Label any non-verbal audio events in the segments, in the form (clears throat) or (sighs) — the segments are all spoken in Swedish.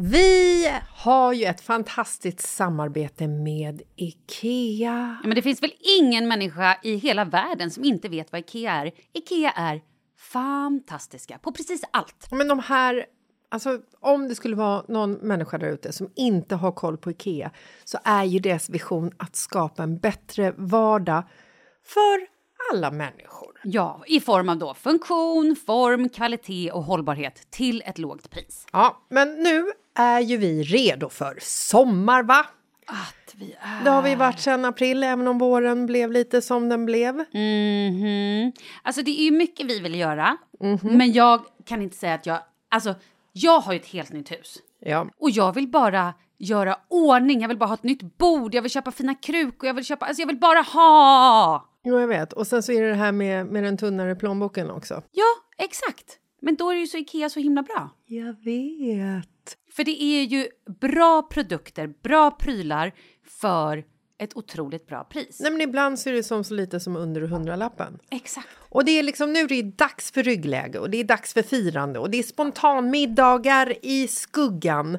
Vi har ju ett fantastiskt samarbete med IKEA. Ja, men det finns väl ingen människa i hela världen som inte vet vad Ikea är. Ikea är fantastiska på precis allt. Men de här, alltså om det skulle vara någon människa där ute som inte har koll på Ikea så är ju deras vision att skapa en bättre vardag för alla människor. Ja, i form av då funktion, form, kvalitet och hållbarhet till ett lågt pris. Ja, men nu är ju vi redo för sommar, va? Att vi är... Det har vi varit sedan april, även om våren blev lite som den blev. Mhm. Alltså det är ju mycket vi vill göra, men jag kan inte säga att jag... Alltså, jag har ju ett helt nytt hus. Ja. Och jag vill bara göra ordning, jag vill bara ha ett nytt bord, jag vill köpa fina krukor, jag vill köpa... Alltså jag vill bara ha! Jo, jag vet. Och sen så är det det här med, med den tunnare plånboken också. Ja, exakt. Men då är ju så Ikea så himla bra. Jag vet. För det är ju bra produkter, bra prylar för ett otroligt bra pris. Nej, men ibland så är det som så lite som under hundralappen. Exakt. Och det är liksom nu det är dags för ryggläge och det är dags för firande och det är spontanmiddagar i skuggan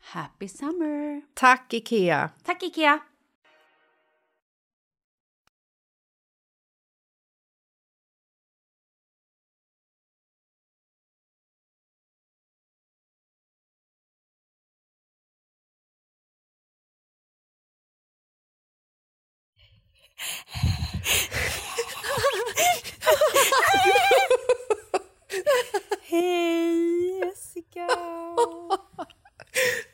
Happy summer! Tack, Ikea! Tack Ikea! (laughs) Hej Jessica! (laughs)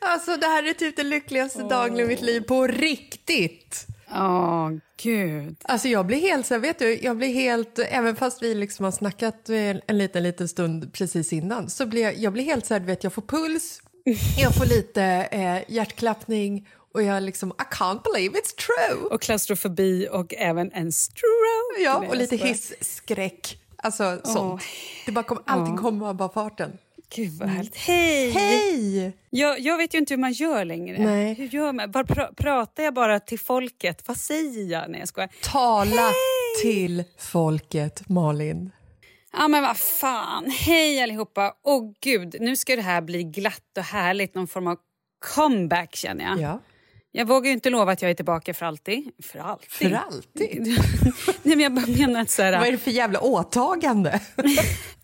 Alltså, det här är typ den lyckligaste dagen i mitt liv på riktigt! Åh, gud. Alltså jag blir helt så vet du, jag blir helt, även fast vi liksom har snackat en, en liten, liten stund precis innan, så blir jag, jag blir helt så här, du vet, jag får puls, (laughs) jag får lite eh, hjärtklappning och jag liksom, I can't believe it's true! Och klaustrofobi och även en stroke. Ja, och lite hisskräck. Alltså sånt. Det bara kom, allting kommer bara bara farten. Gud vad härligt. Hej! Hej! Jag, jag vet ju inte hur man gör längre. Nej. Hur gör man? Var, pra, pratar jag bara till folket? Vad säger jag? när jag skojar. Tala till folket, Malin. Ja men vad fan. Hej allihopa. Åh gud, nu ska det här bli glatt och härligt. Någon form av comeback känner jag. Ja. Jag vågar ju inte lova att jag är tillbaka för alltid. För alltid? För alltid? (laughs) Nej men jag bara menar att så här, Vad är det för jävla åtagande? (laughs)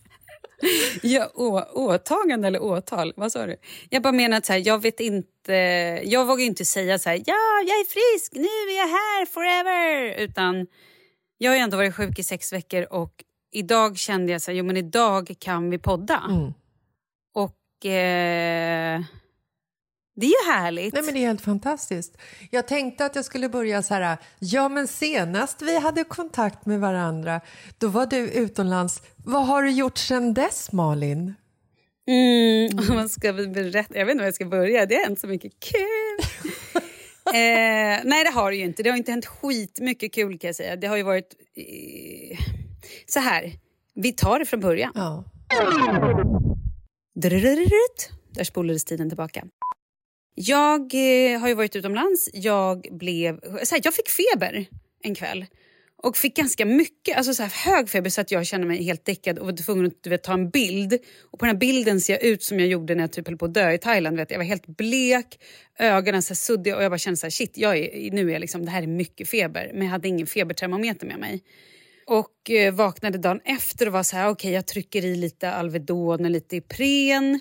Ja, å, åtagande eller åtal? Vad sa du? Jag bara menar att så här, jag vet inte... Jag vågar inte säga så här, ja, jag är frisk, nu är jag här forever. Utan jag har ju ändå varit sjuk i sex veckor och idag kände jag så här, jo men idag kan vi podda. Mm. Och eh, det är ju härligt. Nej, men det är helt fantastiskt. Jag tänkte att jag skulle börja så här, ja men senast vi hade kontakt med varandra, då var du utomlands. Vad har du gjort sedan dess, Malin? Mm, (laughs) man ska berätta, jag vet inte var jag ska börja, det har hänt så mycket kul. (laughs) eh, nej, det har det ju inte. Det har inte hänt skitmycket kul kan jag säga. Det har ju varit... Eh, så här, vi tar det från början. Ja. Där spolades tiden tillbaka. Jag eh, har ju varit utomlands. Jag, blev, så här, jag fick feber en kväll. Och fick ganska mycket, alltså så här, hög feber så att jag kände mig helt däckad och var tvungen att du vet, ta en bild. Och på den här bilden ser jag ut som jag gjorde när jag typ höll på att dö i Thailand. Vet, jag var helt blek, ögonen så här suddiga och jag bara kände så här, shit, jag är, nu är jag liksom, det här är mycket feber. Men jag hade ingen febertermometer med mig. Och eh, vaknade dagen efter och var så här, okej okay, jag trycker i lite Alvedon och lite Ipren.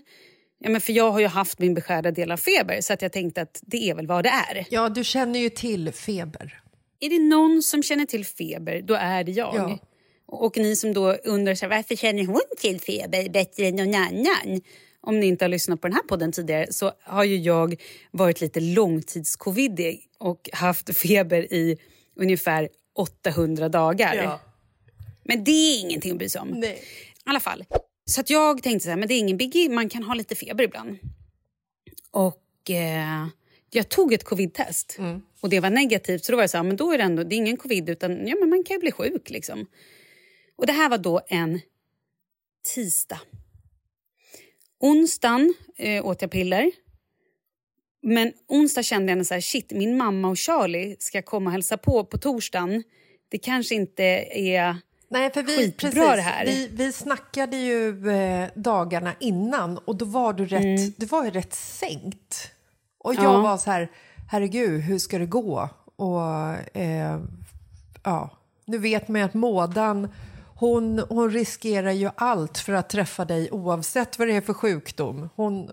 Ja, men för jag har ju haft min beskärda del av feber så att jag tänkte att det är väl vad det är. ja, du känner ju till feber. Är det någon som känner till feber, då är det jag. Ja. Och ni som då undrar så här, varför känner hon till feber bättre än någon annan? Om ni inte har lyssnat på den här podden tidigare så har ju jag varit lite långtidscovidig och haft feber i ungefär 800 dagar. Men det är ingenting att bry sig om. Nej. I alla fall. Så att jag tänkte så här, men det är ingen biggie, man kan ha lite feber ibland. Och eh, jag tog ett covid-test och det var negativt. Så då var jag så här, men då är det ändå, det är ingen covid utan ja, men man kan ju bli sjuk liksom. Och det här var då en tisdag. Onsdagen eh, åt jag piller. Men onsdag kände jag så här, shit, min mamma och Charlie ska komma och hälsa på på torsdagen. Det kanske inte är... Nej, för vi, Skitbra precis, det här. Vi, vi snackade ju eh, dagarna innan och då var du rätt, du var ju rätt sänkt. Och jag Ja. var så här, herregud, hur ska det gå? Och eh, ja, nu vet man ju att Mådan, hon, hon riskerar ju allt för att träffa dig oavsett vad det är för sjukdom. Hon,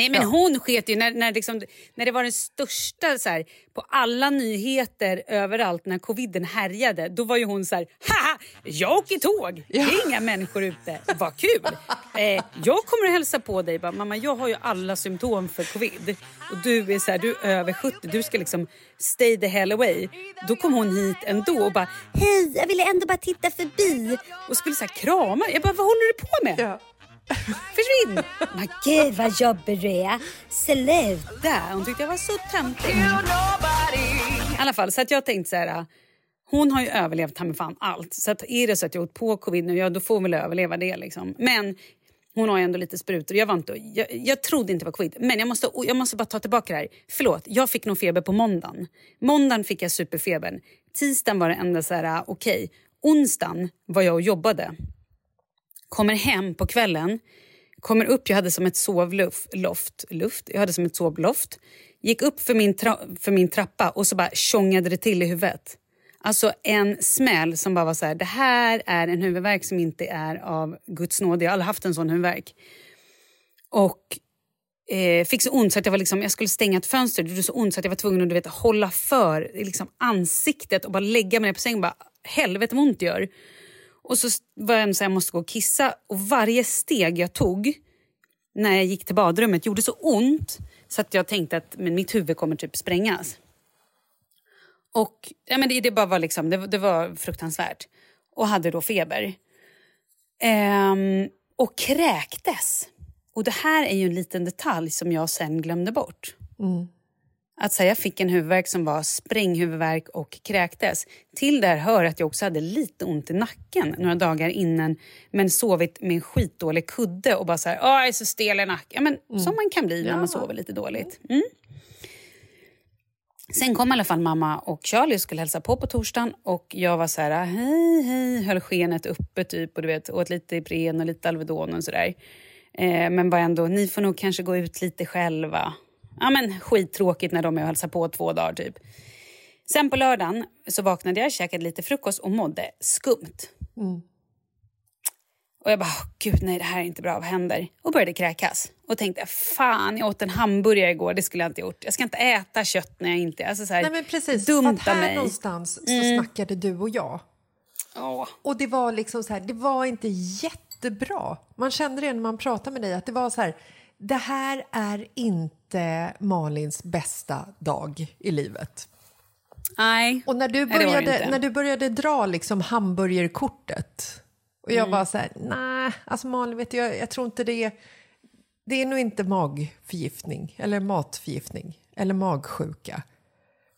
Nej, men Ja. hon sket ju när, när, liksom, när det var den största så här, på alla nyheter överallt när coviden härjade. Då var ju hon så här, haha, jag åker tåg. Det är inga människor ute. Vad kul. (laughs) Eh, jag kommer att hälsa på dig. Bara, Mamma, jag har ju alla symptom för covid. Och du är så här, du är över 70. Du ska liksom stay the hell away. Då kom hon hit ändå och bara, hej, jag ville ändå bara titta förbi. Och skulle så här krama. Jag bara, vad håller du på med? ja. Försvinn! Men gud vad jobbig du är. Sluta! Hon tyckte jag var så töntig. I alla fall, så att jag tänkte så här. Hon har ju överlevt ta fan allt. Så att är det så att jag åkt på covid nu, ja då får hon väl överleva det liksom. Men hon har ju ändå lite sprutor. Jag, var inte, jag, jag trodde inte det var covid. Men jag måste, jag måste bara ta tillbaka det här. Förlåt, jag fick nog feber på måndagen. Måndagen fick jag superfebern. Tisdagen var det enda så här, okej. Onsdagen var jag och jobbade. Kommer hem på kvällen, kommer upp, jag hade som ett sovloft, loft, luft, jag hade som ett sovloft. Gick upp för min, tra- för min trappa och så bara tjongade det till i huvudet. Alltså en smäll som bara var så här, det här är en huvudvärk som inte är av Guds nåd. Jag har aldrig haft en sån huvudvärk. Och eh, fick så ont så att jag, var liksom, jag skulle stänga ett fönster. Det gjorde så ont så att jag var tvungen att du vet, hålla för liksom, ansiktet och bara lägga mig ner på sängen. Bara, Helvete vad ont det gör. Och så var jag så jag måste gå och kissa och varje steg jag tog när jag gick till badrummet gjorde så ont så att jag tänkte att men mitt huvud kommer typ sprängas. Och ja, men det, det bara var liksom, det, det var fruktansvärt. Och hade då feber. Ehm, och kräktes. Och det här är ju en liten detalj som jag sen glömde bort. Mm. Att här, jag fick en huvudvärk som var spränghuvudvärk och kräktes. Till det här hör att jag också hade lite ont i nacken några dagar innan men sovit med en skitdålig kudde och bara så här, "Åh, jag är så stel i nacken. Ja, men, Som man kan bli när man sover lite dåligt. Mm. Sen kom i alla fall mamma och Charlie och skulle hälsa på på torsdagen och jag var så här, hej hej, höll skenet uppe typ och du vet, åt lite Ipren och lite Alvedon och sådär. Eh, men var ändå, ni får nog kanske gå ut lite själva. Ja men skittråkigt när de är och hälsar på två dagar typ. Sen på lördagen så vaknade jag, käkade lite frukost och mådde skumt. Och jag bara, "Åh, gud nej det här är inte bra, vad händer? Och började kräkas. Och tänkte, fan jag åt en hamburgare igår, det skulle jag inte gjort. Jag ska inte äta kött när jag inte... Alltså så här, Nej men precis, dumt för att här mig. någonstans så Mm. snackade du och jag. Åh. Och det var liksom så här, det var inte jättebra. Man kände det när man pratade med dig att det var så här, det här är inte Malins bästa dag i livet. Nej. Och när du Nej, det det började, när du började dra liksom hamburgerkortet Och jag var så här, nej, alltså Malin, vet du, jag, jag tror inte det är... Det är nog inte magförgiftning, eller matförgiftning, eller magsjuka.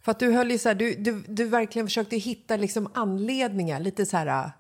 För att du höll ju så här, du, du, du verkligen försökte hitta liksom anledningar, lite så här,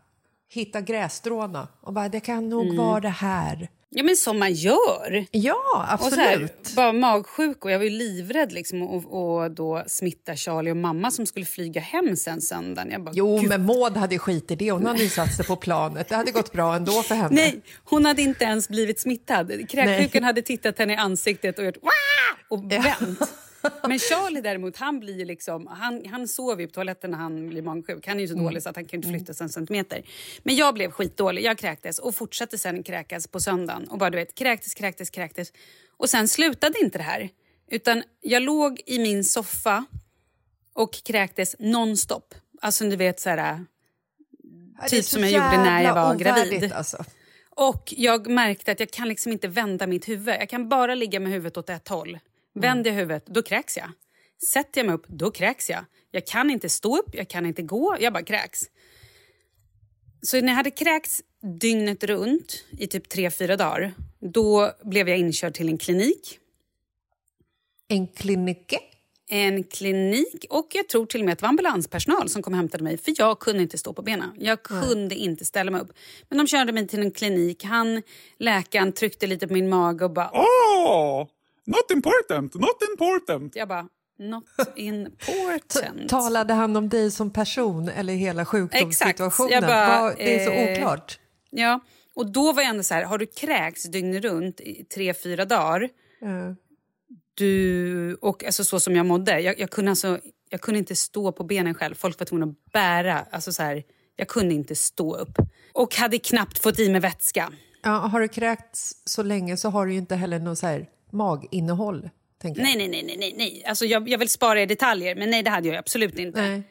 hitta grässtråna och bara, det kan nog vara det här. Ja, men som man gör. Ja, Och så här, absolut. bara magsjuk och jag var livrädd liksom och, och då smitta Charlie och mamma som skulle flyga hem sen söndagen. Jag bara, Jo, "Gud, men Maud hade skit i det. Hon hade ju satt sig på planet. Det hade gått bra ändå för henne. Nej, hon hade inte ens blivit smittad. Kräksjukan hade tittat henne i ansiktet och gjort Wah! och Ja. (laughs) Men Charlie däremot, han blir liksom, han, han sover på toaletten när han blir magsjuk. Han är ju så dålig så att han kan inte flytta sig en centimeter. Men jag blev skitdålig, jag kräktes och fortsatte sen kräkas på söndagen. Och bara du vet, kräktes, kräktes, kräktes. Och sen slutade inte det här. Utan jag låg i min soffa och kräktes nonstop. Alltså du vet så här... Ja, är typ så som jag gjorde när jag var gravid. Alltså. Och jag märkte att jag kan liksom inte vända mitt huvud. Jag kan bara ligga med huvudet åt ett håll. Vänder jag huvudet, då kräks jag. Sätter jag mig upp, då kräks jag. Jag kan inte stå upp, jag kan inte gå, jag bara kräks. Så när jag hade kräkts dygnet runt i typ tre fyra dagar, då blev jag inkörd till en klinik. En klinike. En klinik och jag tror till och med att det var ambulanspersonal som kom och hämtade mig för jag kunde inte stå på benen. Jag kunde inte ställa mig upp. Men de körde mig till en klinik. Han, läkaren tryckte lite på min mage och bara... Oh, not important, not important. Jag bara, not important. (laughs) Talade han om dig som person eller hela sjukdomssituationen? Jag bara, det är så eh, oklart. Ja, och då var jag ändå så här, har du kräkts dygnet runt i tre, fyra dagar? Ja. Du, och alltså så som jag mådde, jag, jag, kunde alltså, jag kunde inte stå på benen själv. Folk var tvungna att bära. Alltså så här, jag kunde inte stå upp. Och hade knappt fått i mig vätska. Ja, har du kräkts så länge så har du ju inte heller något så här maginnehåll. Tänker jag. Nej, nej, nej, nej. Alltså jag, jag vill spara i detaljer, men nej, det hade jag absolut inte. Nej.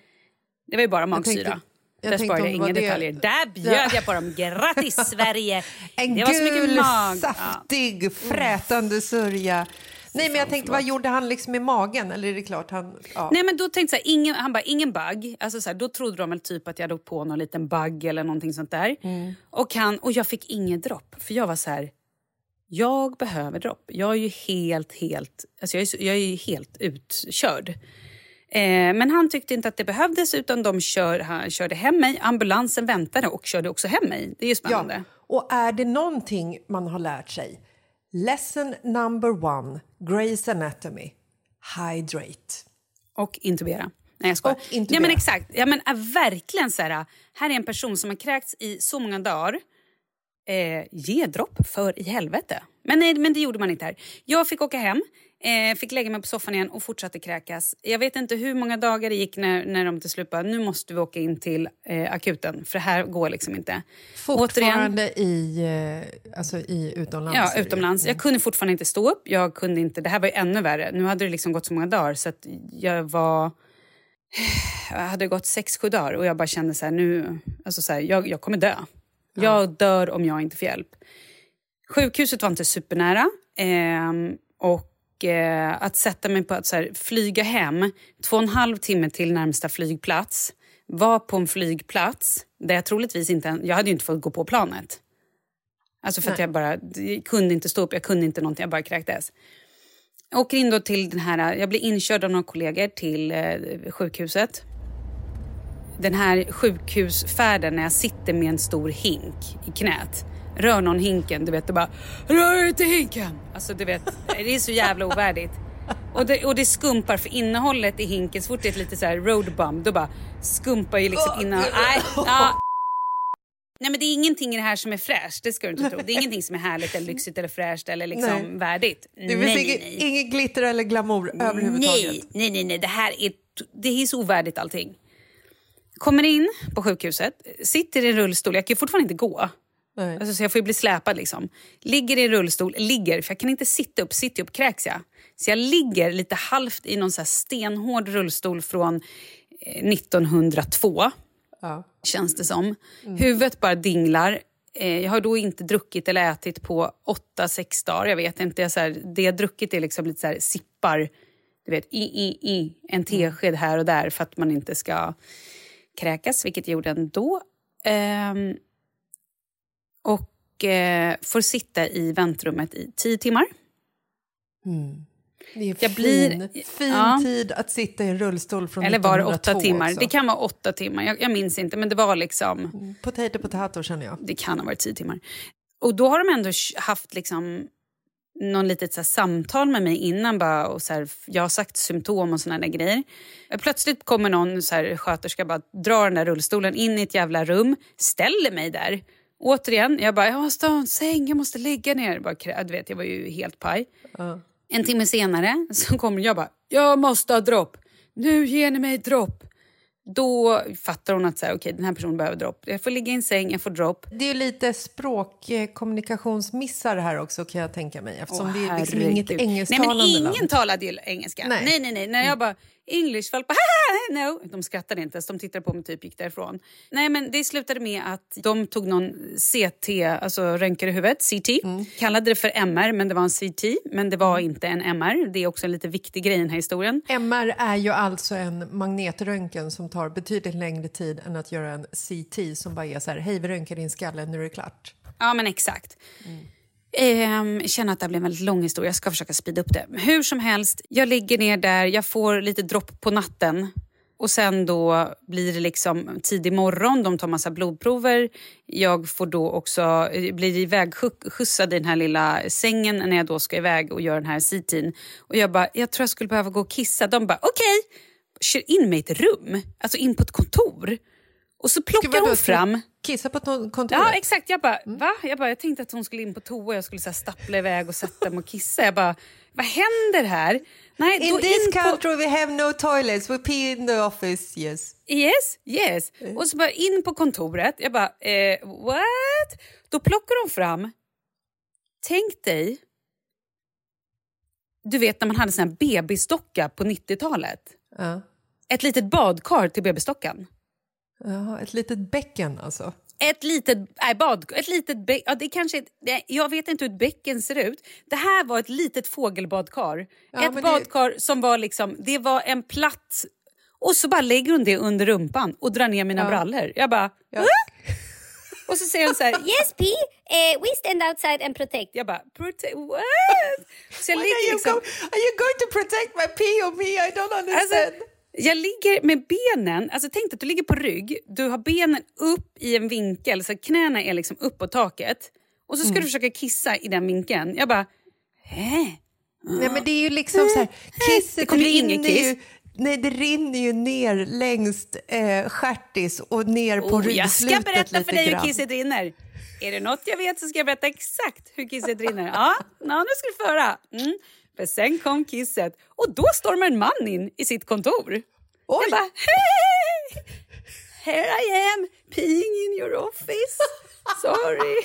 Det var ju bara magsyra. tänkte- jag Där sparade jag inga det- detaljer. Där bjöd Ja. jag på dem. Grattis (laughs) Sverige! En det var så mycket gul, mag. Ja. saftig, frätande sörja. Nej, men jag tänkte, vad gjorde han liksom i magen? Eller är det klart han... Ja. Nej men då tänkte jag, ingen, han bara, ingen bugg. Alltså så här, då trodde de väl typ att jag hade på någon liten bugg eller någonting sånt där. Mm. Och, han, och jag fick inget dropp. För jag var så här, jag behöver dropp. Jag är ju helt, helt, alltså jag är, jag är helt utkörd. Eh, men han tyckte inte att det behövdes utan de kör, han körde hem mig. Ambulansen väntade och körde också hem mig. Det är ju spännande. Ja. Och är det någonting man har lärt sig? Lesson number one, Grey's Anatomy. Hydrate. Och intubera. Nej, jag skojar. Och intubera. Ja, men exakt. Ja, men, äh, verkligen så här, här är en person som har kräkts i så många dagar. Eh, ge dropp för i helvete. Men, nej, men det gjorde man inte här. Jag fick åka hem, eh, fick lägga mig på soffan igen och fortsatte kräkas. Jag vet inte hur många dagar det gick när, när de till slut bara, nu måste vi åka in till eh, akuten för det här går liksom inte. Fortfarande i, eh, alltså i utomlands? Ja, utomlands. Jag kunde fortfarande inte stå upp. Jag kunde inte, det här var ju ännu värre. Nu hade det liksom gått så många dagar så att jag var... (sighs) Jag hade gått sex, sju dagar och jag bara kände så här, nu... Alltså så här, jag, jag kommer dö. Jag dör om jag inte får hjälp. Sjukhuset var inte supernära. ehm, och eh, att sätta mig på att så här, flyga hem två och en halv timme till närmsta flygplats. Var på en flygplats där jag troligtvis inte... Jag hade ju inte fått gå på planet. Alltså för att jag bara jag kunde inte stå upp, jag kunde inte någonting, jag bara kräktes. Jag åker in då till den här, jag blir inkörd av några kollegor till eh, sjukhuset. Den här sjukhusfärden när jag sitter med en stor hink i knät. Rör någon hinken, du vet, och bara rör inte hinken! Alltså du vet, det är så jävla ovärdigt. Och det, och det skumpar för innehållet i hinken, så fort det är ett lite så här road bump, då bara skumpar ju liksom innehållet. Nej, ja, Nej men det är ingenting i det här som är fräscht, det ska du inte tro. Det är ingenting som är härligt eller lyxigt eller fräscht eller liksom Nej. värdigt. Det finns nej, inget, nej, glitter eller glamour överhuvudtaget? Nej, nej, nej, nej. Det här är, det är så ovärdigt allting. Kommer in på sjukhuset, sitter i rullstol, jag kan fortfarande inte gå. Nej. Alltså, så jag får ju bli släpad liksom. Ligger i rullstol, ligger, för jag kan inte sitta upp, sitter upp kräks jag. Så jag ligger lite halvt i någon så här stenhård rullstol från eh, 1902 Ja. känns det som. Huvudet bara dinglar. Eh, jag har då inte druckit eller ätit på åtta, sex dagar. Jag vet inte. Jag, så här, det jag druckit är liksom lite så här sippar. Du vet, i, i, i. En tesked här och där för att man inte ska kräkas, vilket jag gjorde ändå. Ehm, och eh, får sitta i väntrummet i tio timmar. Det är Jag blir- fin, fin ja. tid att sitta i en rullstol från Eller var det 1902 åtta timmar? också. Det kan vara åtta timmar, jag, jag minns inte. Men det var liksom... Potato, potato känner jag. Det kan ha varit tio timmar. Och då har de ändå haft liksom någon litet så samtal med mig innan. Bara, och så här, jag har sagt symptom och såna där grejer. Plötsligt kommer någon så här, sköterska bara drar den där rullstolen in i ett jävla rum, ställer mig där. Återigen, jag bara, jag måste ha en säng, jag måste lägga ner. Bara, krä- du vet, jag var ju helt paj. En timme senare så kommer jag bara, jag måste ha dropp. Nu ger ni mig dropp. Då fattar hon att så här, okay, den här personen behöver dropp. Jag får ligga i en säng, jag får dropp. Det är lite språkkommunikationsmissar här också kan jag tänka mig eftersom Åh, det är liksom inget engelsktalande Nej, men ingen land. talade ju engelska. Nej. Nej, nej, nej. När jag bara English, folk bara no. De skrattade inte ens, de tittade på mig typ gick därifrån. Nej, men det slutade med att de tog någon CT, alltså röntgade huvudet, CT. Kallade det för MR, men det var en CT. Men det var inte en MR. Det är också en lite viktig grej i den här historien. MR är ju alltså en magnetröntgen som tar betydligt längre tid än att göra en CT som bara är så här, hej vi röntgar din skalle, nu är det klart. Ja, men exakt. Ehm, känner att det här blev en väldigt lång historia. Jag ska försöka speeda upp det. Hur som helst, jag ligger ner där, jag får lite dropp på natten. Och sen då blir det liksom tidig morgon, de tar massa blodprover. Jag får då också, eh, blir ivägskjutsad i den här lilla sängen när jag då ska iväg och göra den här CT'n. Och jag bara, jag tror jag skulle behöva gå och kissa. De bara, okej. Kör in mig i ett rum, alltså in på ett kontor. Och så plockar hon fram... Kissa på to- kontoret? Ja, exakt. Jag bara, va? Jag, bara, jag tänkte att hon skulle in på toa jag skulle så här, stappla iväg och sätta mig och kissa. Jag bara, vad händer här? Nej, In då this in på- country we have no toilets, we pee in the office, yes. Yes, yes. Och så bara in på kontoret. Jag bara, eh, what? Då plockar de fram, tänk dig, du vet när man hade här bebisdocka på 90-talet. Ja. Ett litet badkar till bebisdockan. Jaha, ett litet bäcken alltså. Ett litet, nej, bad, ett litet bä- ja, det kanske, det, Jag vet inte hur ett bäcken ser ut. Det här var ett litet fågelbadkar. Ja, ett men det- badkar som var liksom, det var en platt... Och så bara lägger hon det under rumpan och drar ner mina brallor. Jag bara... Ja. Och så säger hon så här... Yes, P. Uh, we stand outside and protect. Jag bara... Protect, what? Så jag When are, ligger you liksom... go- are you going to protect my pee or me? I don't understand. Alltså, jag ligger med benen, alltså tänk att du ligger på rygg, du har benen upp i en vinkel, så knäna är liksom upp på taket. Och så ska Mm. du försöka kissa i den vinkeln. Jag bara, hä? Nej, men det är ju liksom så här, det kisset ju rinner kiss. ju, nej, det rinner ju ner längst eh, stjärtis och ner på Oh, jag ryggslutet ska berätta för dig grann. hur kisset rinner. Är det något jag vet så ska jag berätta exakt hur kisset rinner. Ja, (laughs) nu ska du få höra. Mm. För sen kom kisset och då stormar en man in i sitt kontor. Oj. Jag bara, hej! Here I am, peeing in your office. Sorry.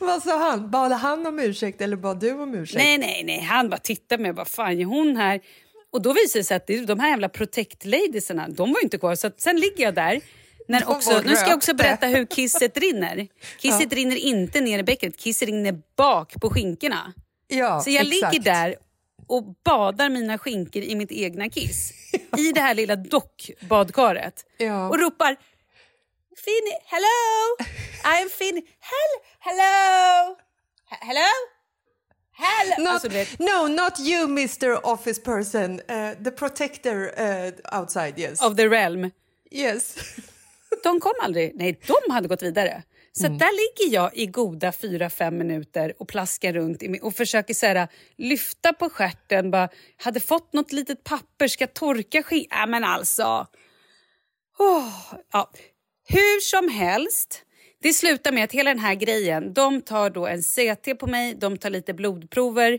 Vad sa han? Bad han om ursäkt eller bad du om ursäkt? Nej, nej, nej. Han bara tittade med vad fan är hon här? Och då visade det sig att de här jävla protect ladiesarna, de var inte kvar. Så sen ligger jag där. När också, nu ska jag också berätta hur kisset rinner. Kisset rinner inte ner i bäckenet, kisset rinner bak på skinkorna. Ja, Så jag exakt. ligger där och badar mina skinkor i mitt egna kiss. (laughs) I det här lilla dockbadkaret. Ja. Och ropar Finny, hello! I'm Finny. Hell, hello! He- Hello? Hello? Not, Alltså, vet, No, not you Mr Office person. Uh, the protector uh, outside, yes. of the realm. yes. (laughs) De kom aldrig. Nej, de hade gått vidare. Så Mm. där ligger jag i goda fyra fem minuter och plaskar runt och försöker så här, lyfta på stjärten. Bara, hade fått något litet papper, ska torka skit. Äh, men alltså. Åh, ja. Hur som helst. Det slutar med att hela den här grejen, de tar då en CT på mig, de tar lite blodprover.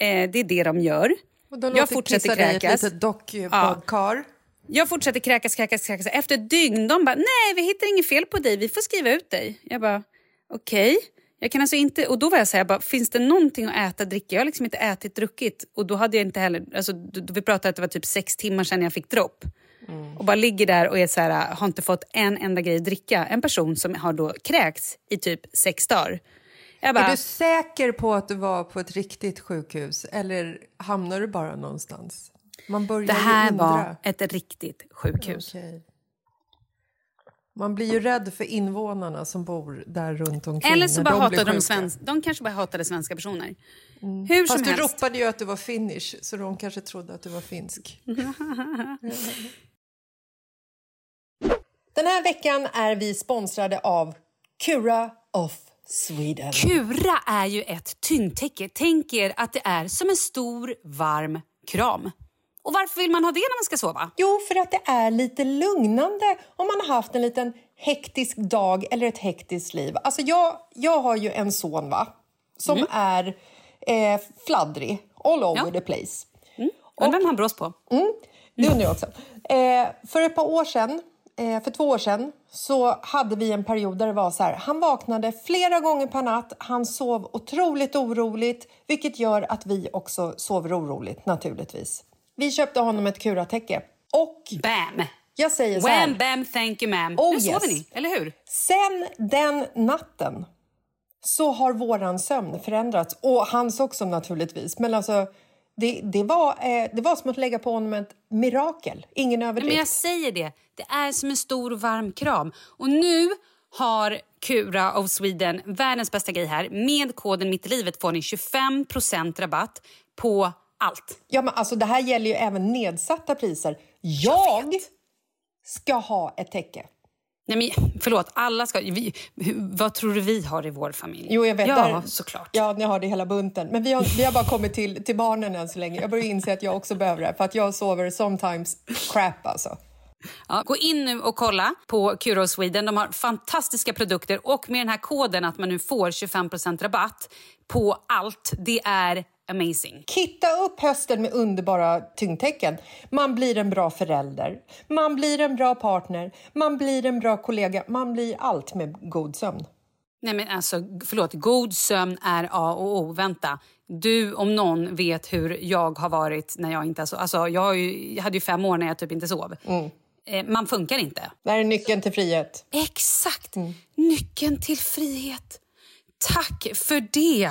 Eh, det är det de gör. Och de jag låter fortsätter kissa dig i kräkas. ett litet dockbadkar. Jag fortsätter kräkas, kräkas, kräkas. Efter ett dygn, de bara nej vi hittar inget fel på dig, vi får skriva ut dig. Jag bara okej. Jag kan alltså inte, och då var jag så här, jag bara, finns det någonting att äta, dricka? Jag har liksom inte ätit, druckit. Och då hade jag inte heller, alltså, då, vi pratade att det var typ sex timmar sedan jag fick dropp. Och bara ligger där och är så här, har inte fått en enda grej att dricka. En person som har då kräkts i typ sex dagar. Bara, Är du säker på att du var på ett riktigt sjukhus eller hamnar du bara någonstans? Det här undra. var ett riktigt sjukhus. Okej. Man blir ju rädd för invånarna som bor där runt omkring. Eller så bara de de svenska. De kanske bara hatade svenska personer. Hur Fast som du helst. ropade ju att du var finnish, så de kanske trodde att du var finsk. (laughs) Den här veckan är vi sponsrade av Cura of Sweden. Kura är ju ett tyngdtäcke. Tänk er att det är som en stor varm kram. Och varför vill man ha det när man ska sova? Jo, för att det är lite lugnande om man har haft en liten hektisk dag eller ett hektiskt liv. Alltså jag, jag har ju en son va? som är eh, fladdrig, all over Ja. the place. Undrar vem han brås på? Det undrar jag också. Eh, för ett par år sedan, eh, för två år sedan, så hade vi en period där det var så här. Han vaknade flera gånger per natt. Han sov otroligt oroligt, vilket gör att vi också sover oroligt naturligtvis. Vi köpte honom ett kuratäcke och Bam! jag säger så här. Wham, bam, thank you ma'am. Oh, nu sover yes. ni, eller hur? Sen den natten så har våran sömn förändrats. Och hans också naturligtvis. Men alltså, det, det, var, eh, det var som att lägga på honom ett mirakel. Ingen överdrift. Men jag säger det, det är som en stor varm kram. Och nu har Cura of Sweden världens bästa grej här. Med koden Mitt i livet får ni 25% rabatt på allt. Ja, men alltså, det här gäller ju även nedsatta priser. Jag, ska ha ett täcke. Nej, men, förlåt, alla ska... Vi, vad tror du vi har i vår familj? Jo, jag vet. Ja, där, såklart. Ja, ni har det hela bunten. Men vi har, vi har bara kommit till, till barnen än så länge. Jag börjar inse att jag också behöver det. För att jag sover sometimes crap alltså. Ja, gå in nu och kolla på Cura of Sweden. De har fantastiska produkter och med den här koden att man nu får 25% rabatt på allt. Det är amazing. Kitta upp hösten med underbara tyngdtecken. Man blir en bra förälder, man blir en bra partner, man blir en bra kollega, man blir allt med god sömn. Nej men alltså, förlåt, god sömn är A och O. Vänta, du om någon vet hur jag har varit när jag inte... Alltså, alltså, jag, ju, jag hade ju fem år när jag typ inte sov. Eh, man funkar inte. Det här är nyckeln till frihet. Exakt! Nyckeln till frihet. Tack för det,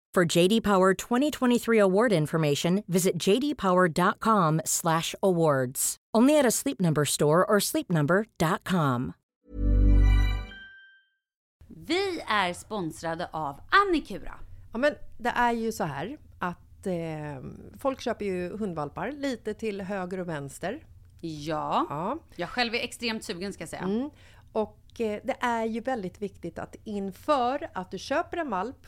For JD Power 2023 award information, visit jdpower.com/awards. Only at a Sleep Number store or sleepnumber.com. Vi är sponsrade av Annikura. Ja, men det är ju så här att eh, folk köper ju hundvalpar lite till höger och vänster. Ja. Ja. Jag själv är extremt sugen ska jag säga. Mm. Och eh, det är ju väldigt viktigt att inför att du köper en valp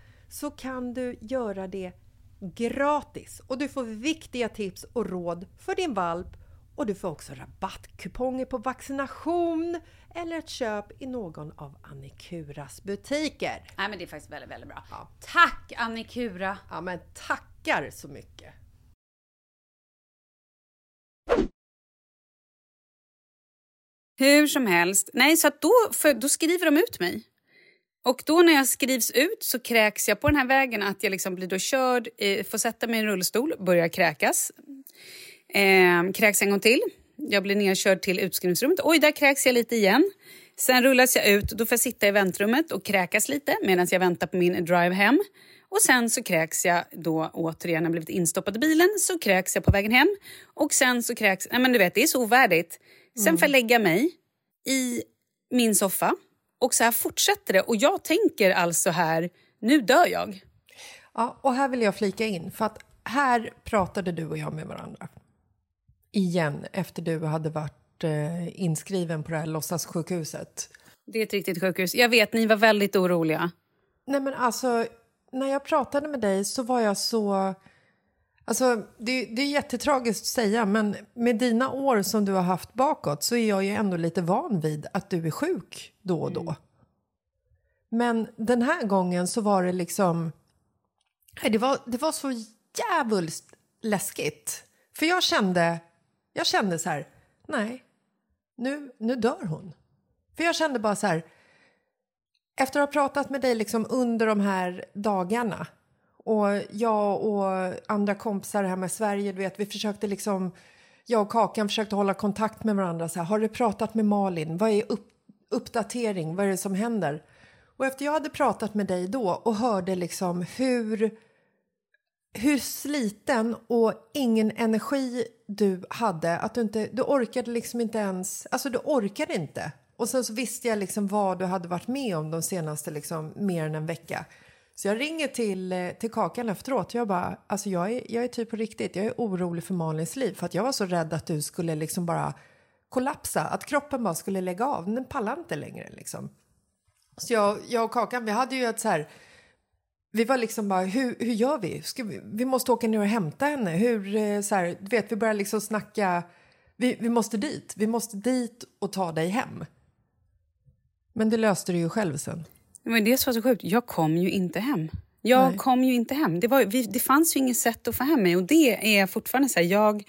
så kan du göra det gratis och du får viktiga tips och råd för din valp och du får också rabattkuponger på vaccination eller ett köp i någon av Annikuras butiker. Nej men det är faktiskt väldigt, väldigt bra. Tack Annikura! Ja men tackar så mycket! Hur som helst. Nej, så att då, för, då skriver de ut mig. Och då när jag skrivs ut så kräks jag på den här vägen att jag liksom blir då körd, eh, får sätta mig i en rullstol, börjar kräkas. Eh, kräks en gång till. Jag blir nedkörd till utskrivningsrummet. Oj, där kräks jag lite igen. Sen rullas jag ut. Då får jag sitta i väntrummet och kräkas lite medan jag väntar på min drive hem. Och sen så kräks jag då återigen, när jag blivit instoppad i bilen, så kräks jag på vägen hem. Och sen så kräks... Nej men du vet, det är så ovärdigt. Sen får jag lägga mig i min soffa och så här fortsätter det. Och jag tänker alltså här, nu dör jag. Ja, och här vill jag flika in, för att här pratade du och jag med varandra. Igen, efter du hade varit eh, inskriven på det här låtsassjukhuset. Det är ett riktigt sjukhus. Jag vet, ni var väldigt oroliga. Nej men alltså, när jag pratade med dig så var jag så... Alltså, det, det är jättetragiskt att säga, men med dina år som du har haft bakåt så är jag ju ändå lite van vid att du är sjuk då och då. Men den här gången så var det liksom... Nej, Det var, det var så jävligt läskigt. För jag kände, jag kände så här, nej, nu, nu dör hon. För jag kände bara så här, efter att ha pratat med dig liksom under de här dagarna och jag och andra kompisar hemma i Sverige, du vet, vi försökte liksom, jag och Kakan försökte hålla kontakt med varandra. Så här, har du pratat med Malin? Vad är upp, uppdatering? Vad är det som händer? Och efter jag hade pratat med dig då och hörde liksom hur, hur sliten och ingen energi du hade, att du inte, du orkade liksom inte ens, alltså du orkade inte. Och sen så visste jag liksom vad du hade varit med om de senaste liksom mer än en vecka. Så jag ringer till, eh, till Kakan efteråt. Jag bara, alltså jag är, jag är typ på riktigt, jag är orolig för Malins liv. För att jag var så rädd att du skulle liksom bara kollapsa, att kroppen bara skulle lägga av. Den pallar inte längre liksom. Så jag, jag och Kakan, vi hade ju ett så här, vi var liksom bara, hur, hur gör vi? Ska vi? Vi måste åka ner och hämta henne. Hur, eh, så här, du vet, vi började liksom snacka, vi, vi måste dit, vi måste dit och ta dig hem. Men det löste du ju själv sen. Men det som var så sjukt, jag kom ju inte hem. Jag Nej. kom ju inte hem. Det, var, vi, det fanns ju inget sätt att få hem mig och det är fortfarande så här, jag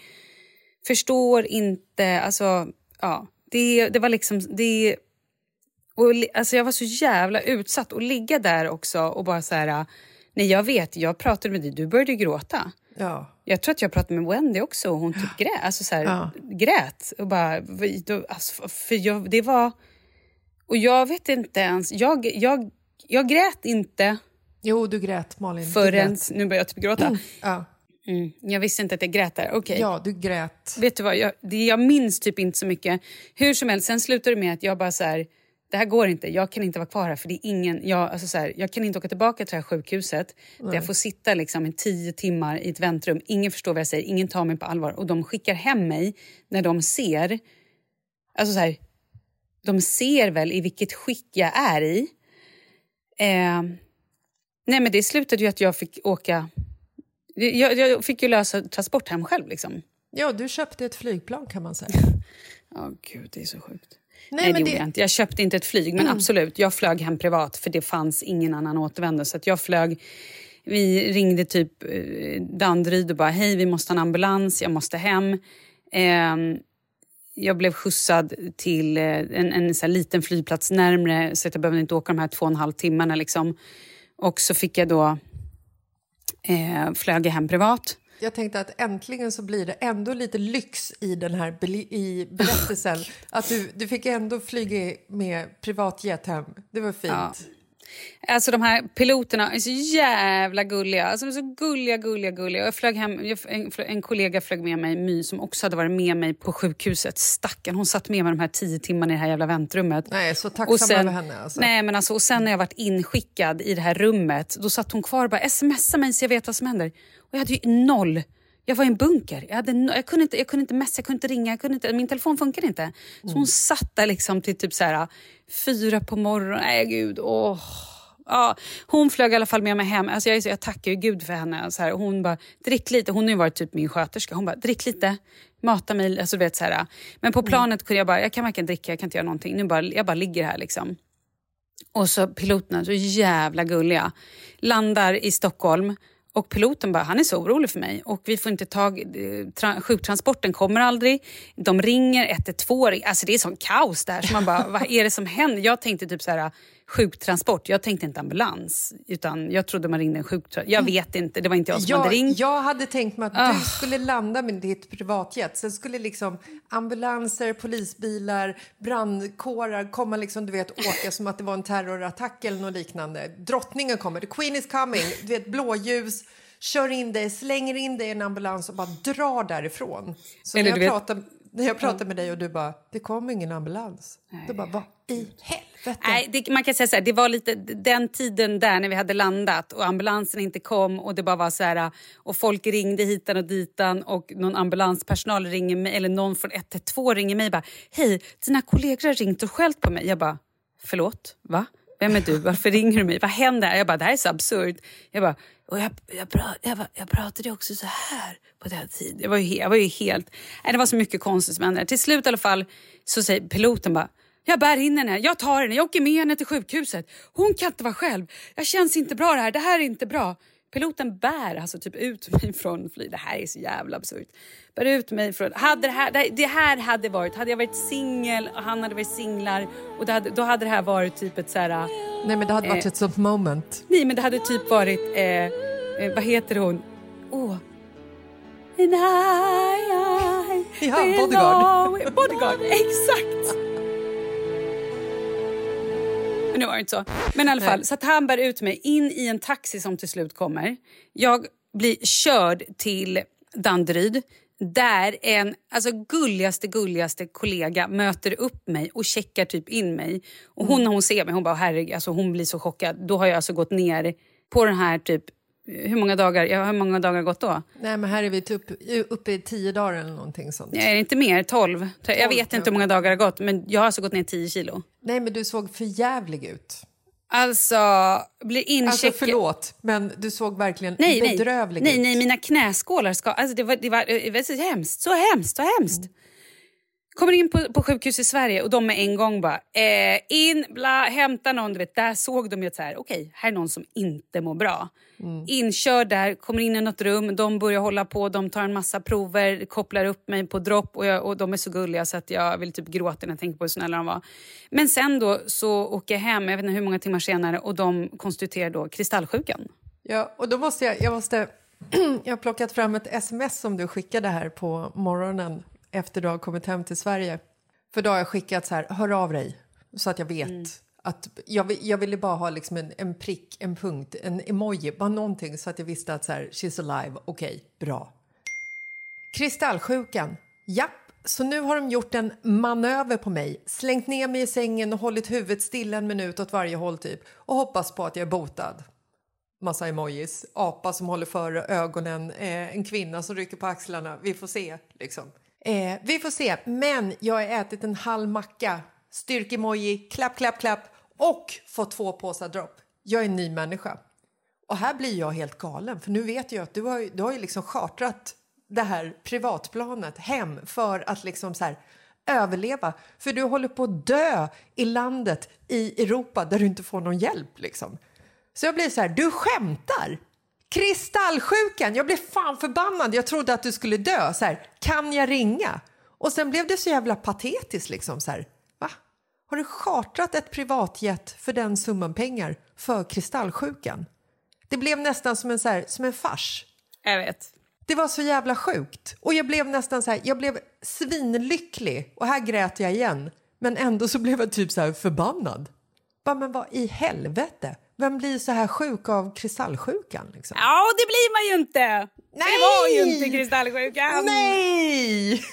förstår inte, alltså, ja, det, det var liksom, det, och, alltså jag var så jävla utsatt och ligga där också och bara så här, nej jag vet, jag pratade med dig, du började gråta. Ja. Jag tror att jag pratade med Wendy också och hon typ grät, alltså så här, Ja. grät. Och bara, alltså, för jag, det var... Och jag vet inte ens, jag, jag, jag grät inte Jo, du grät Malin. Förrän, grät. nu börjar jag typ gråta. Ja. Mm. Jag visste inte att jag grät där. Okej. Ja, du grät. Vet du vad, jag, det, jag minns typ inte så mycket. Hur som helst, sen slutade det med att jag bara så här, det här går inte, jag kan inte vara kvar här för det är ingen, jag, alltså så här, jag kan inte åka tillbaka till det här sjukhuset där jag får sitta liksom i tio timmar i ett väntrum, ingen förstår vad jag säger, ingen tar mig på allvar och de skickar hem mig när de ser, alltså så här, de ser väl i vilket skick jag är i. Eh, nej men det slutade ju att jag fick åka, jag, jag fick ju lösa transport hem själv liksom. Ja, du köpte ett flygplan kan man säga. (laughs) Ja, gud, det är så sjukt. Nej, Nej, men det gjorde det- jag inte. Jag köpte inte ett flyg, men absolut, jag flög hem privat för det fanns ingen annan återvändo. Så jag flög, vi ringde typ eh, Danderyd och bara hej, vi måste ha en ambulans, jag måste hem. Ehm, jag blev skjutsad till eh, en, en så liten flygplats närmre så att jag behövde inte åka de här två och en halv timmarna. Liksom. Och så fick jag då, eh, flög jag hem privat. Jag tänkte att äntligen så blir det ändå lite lyx i den här i berättelsen. (laughs) att du, du fick ändå flyga med privatjet hem. Det var fint. Ja. Alltså de här piloterna är så jävla gulliga. Alltså de är så gulliga, gulliga, gulliga. Jag flög hem, jag, en, en kollega flög med mig, My, som också hade varit med mig på sjukhuset. Stackarn, hon satt med mig de här tio timmarna i det här jävla väntrummet. Nej, så tacksam över henne. Alltså. Nej, men alltså, och sen när jag varit inskickad i det här rummet, då satt hon kvar och bara smsa mig så jag vet vad som händer. Och jag hade ju noll. Jag var i en bunker. Jag, hade jag, kunde inte, jag kunde inte messa, jag kunde inte ringa, jag kunde inte, min telefon funkade inte. Så hon satt där liksom till typ så här, fyra på morgonen. Nej, gud. Åh. Ja, hon flög i alla fall med mig hem. Alltså jag, jag tackar ju gud för henne. Så här, hon bara, drick lite. Hon har ju varit typ min sköterska. Hon bara, drick lite, mata mig. Alltså, vet, så här. Men på planet kunde jag bara, jag kan varken dricka, jag kan inte göra någonting. Nu bara, jag bara ligger här liksom. Och så piloterna, så jävla gulliga. Landar i Stockholm och piloten bara, han är så orolig för mig och vi får inte tag, eh, tra, sjuktransporten kommer aldrig. De ringer 112, alltså det är sån kaos där. Så man bara, vad är det som händer? Jag tänkte typ så här sjuktransport, jag tänkte inte ambulans. Utan jag trodde man ringde en sjuktransport. Jag vet inte, det var inte jag som hade Jag, ringt. jag hade tänkt mig att Ah. du skulle landa med ditt privatjet. Sen skulle liksom ambulanser, polisbilar, brandkårar komma liksom, du vet, åka som att det var en terrorattack eller något liknande. Drottningen kommer, the queen is coming, du vet, blåljus. Kör in dig, slänger in dig i en ambulans och bara drar därifrån. Så Eller när jag, vet- pratar, när jag pratar med dig och du bara, det kom ingen ambulans. Då bara, vad i helvete? Nej, det, man kan säga så här, det var lite den tiden där när vi hade landat och ambulansen inte kom och det bara var så här och folk ringde hitan och ditan och någon ambulanspersonal ringer mig eller någon från 112 ringer mig och bara hej, dina kollegor har ringt och skällt på mig. Jag bara förlåt, va? Vem är du? Varför ringer du mig? Vad händer? Jag bara, det här är så absurt. Jag bara, och jag, jag, pra, jag, bara, jag pratade ju också så här på den tiden. Jag var ju, jag var ju helt... Nej, det var så mycket konstigt som hände. Till slut i alla fall så säger piloten bara, jag bär in henne, jag tar henne, jag åker med henne till sjukhuset. Hon kan inte vara själv. Jag känns inte bra det här, det här är inte bra. Piloten bär alltså typ ut (laughs) mig från flyg. Det här är så jävla absurt. Bär ut mig från... Hade det, här, det- här hade varit... Hade jag varit singel och han hade varit singlar och hade, då hade det här varit typ ett så här... Nej, men det hade varit Eh. ett sånt moment. Nej, men det hade typ varit... Eh, eh, vad heter hon? Åh. And I, I Ja, Bodyguard. (laughs) Bodyguard, exakt! Men nu var det inte så. Men i alla fall, så att han bär ut mig in i en taxi som till slut kommer. Jag blir körd till Danderyd där en alltså gulligaste, gulligaste kollega möter upp mig och checkar typ in mig. Och hon när hon ser mig, hon bara herregud, alltså hon blir så chockad. Då har jag alltså gått ner på den här typ, hur många dagar, ja, hur många dagar gått då? Nej, men här är vi typ uppe i tio dagar eller någonting sånt. Nej, inte mer, 12. Jag vet inte hur många dagar det har gått, men jag har alltså gått ner 10 kilo. Nej, men du såg för jävlig ut. Alltså, blir incheckad... Alltså förlåt, men du såg verkligen nej, nej, bedrövlig nej, ut. nej, mina knäskålar ska... Alltså det var, det var, det var så hemskt, så hemskt, så hemskt. Kommer in på, på sjukhus i Sverige och de med en gång bara eh, in, bla, hämta någon. Du vet, där såg de ju att så här, okej, här är någon som inte mår bra. Inkörd där, kommer in i något rum, de börjar hålla på, de tar en massa prover, kopplar upp mig på dropp och, jag, och de är så gulliga så att jag vill typ gråta när jag tänker på hur snälla de var. Men sen då så åker jag hem, jag vet inte hur många timmar senare och de konstituerar då kristallsjukan. Ja, och då måste jag, jag måste... (clears throat) jag har plockat fram ett sms som du skickade här på morgonen efter du har kommit hem till Sverige. För då har jag skickat så här, hör av dig så att jag vet Att jag, jag ville bara ha liksom en, en prick, en punkt, en emoji, bara någonting så att jag visste att så här, she's alive, okej, bra. Kristallsjukan. Japp, så nu har de gjort en manöver på mig, slängt ner mig i sängen och hållit huvudet stilla en minut åt varje håll typ och hoppas på att jag är botad. Massa emojis, apa som håller för ögonen, eh, en kvinna som rycker på axlarna. Vi får se liksom. Eh, vi får se, men jag har ätit en halv macka, styrkemoji, klapp, klapp, klapp och fått två påsar dropp. Jag är en ny människa. Och här blir jag helt galen, för nu vet jag att du har, du har ju liksom chartrat det här privatplanet hem för att liksom så här överleva. För du håller på att dö i landet i Europa där du inte får någon hjälp liksom. Så jag blir så här, du skämtar! Kristallsjukan, jag blev fan förbannad. Jag trodde att du skulle dö. Så här, kan jag ringa? Och sen blev det så jävla patetiskt liksom så här. Va? Har du chartrat ett privatjet för den summan pengar för kristallsjukan? Det blev nästan som en, så här, som en fars. Jag vet. Det var så jävla sjukt. Och jag blev nästan så här, jag blev svinlycklig. Och här grät jag igen. Men ändå så blev jag typ så här förbannad. Bara, men vad i helvete? Vem blir så här sjuk av kristallsjukan? Liksom? Ja, det blir man ju inte! Nej! Det var ju inte kristallsjukan! Nej!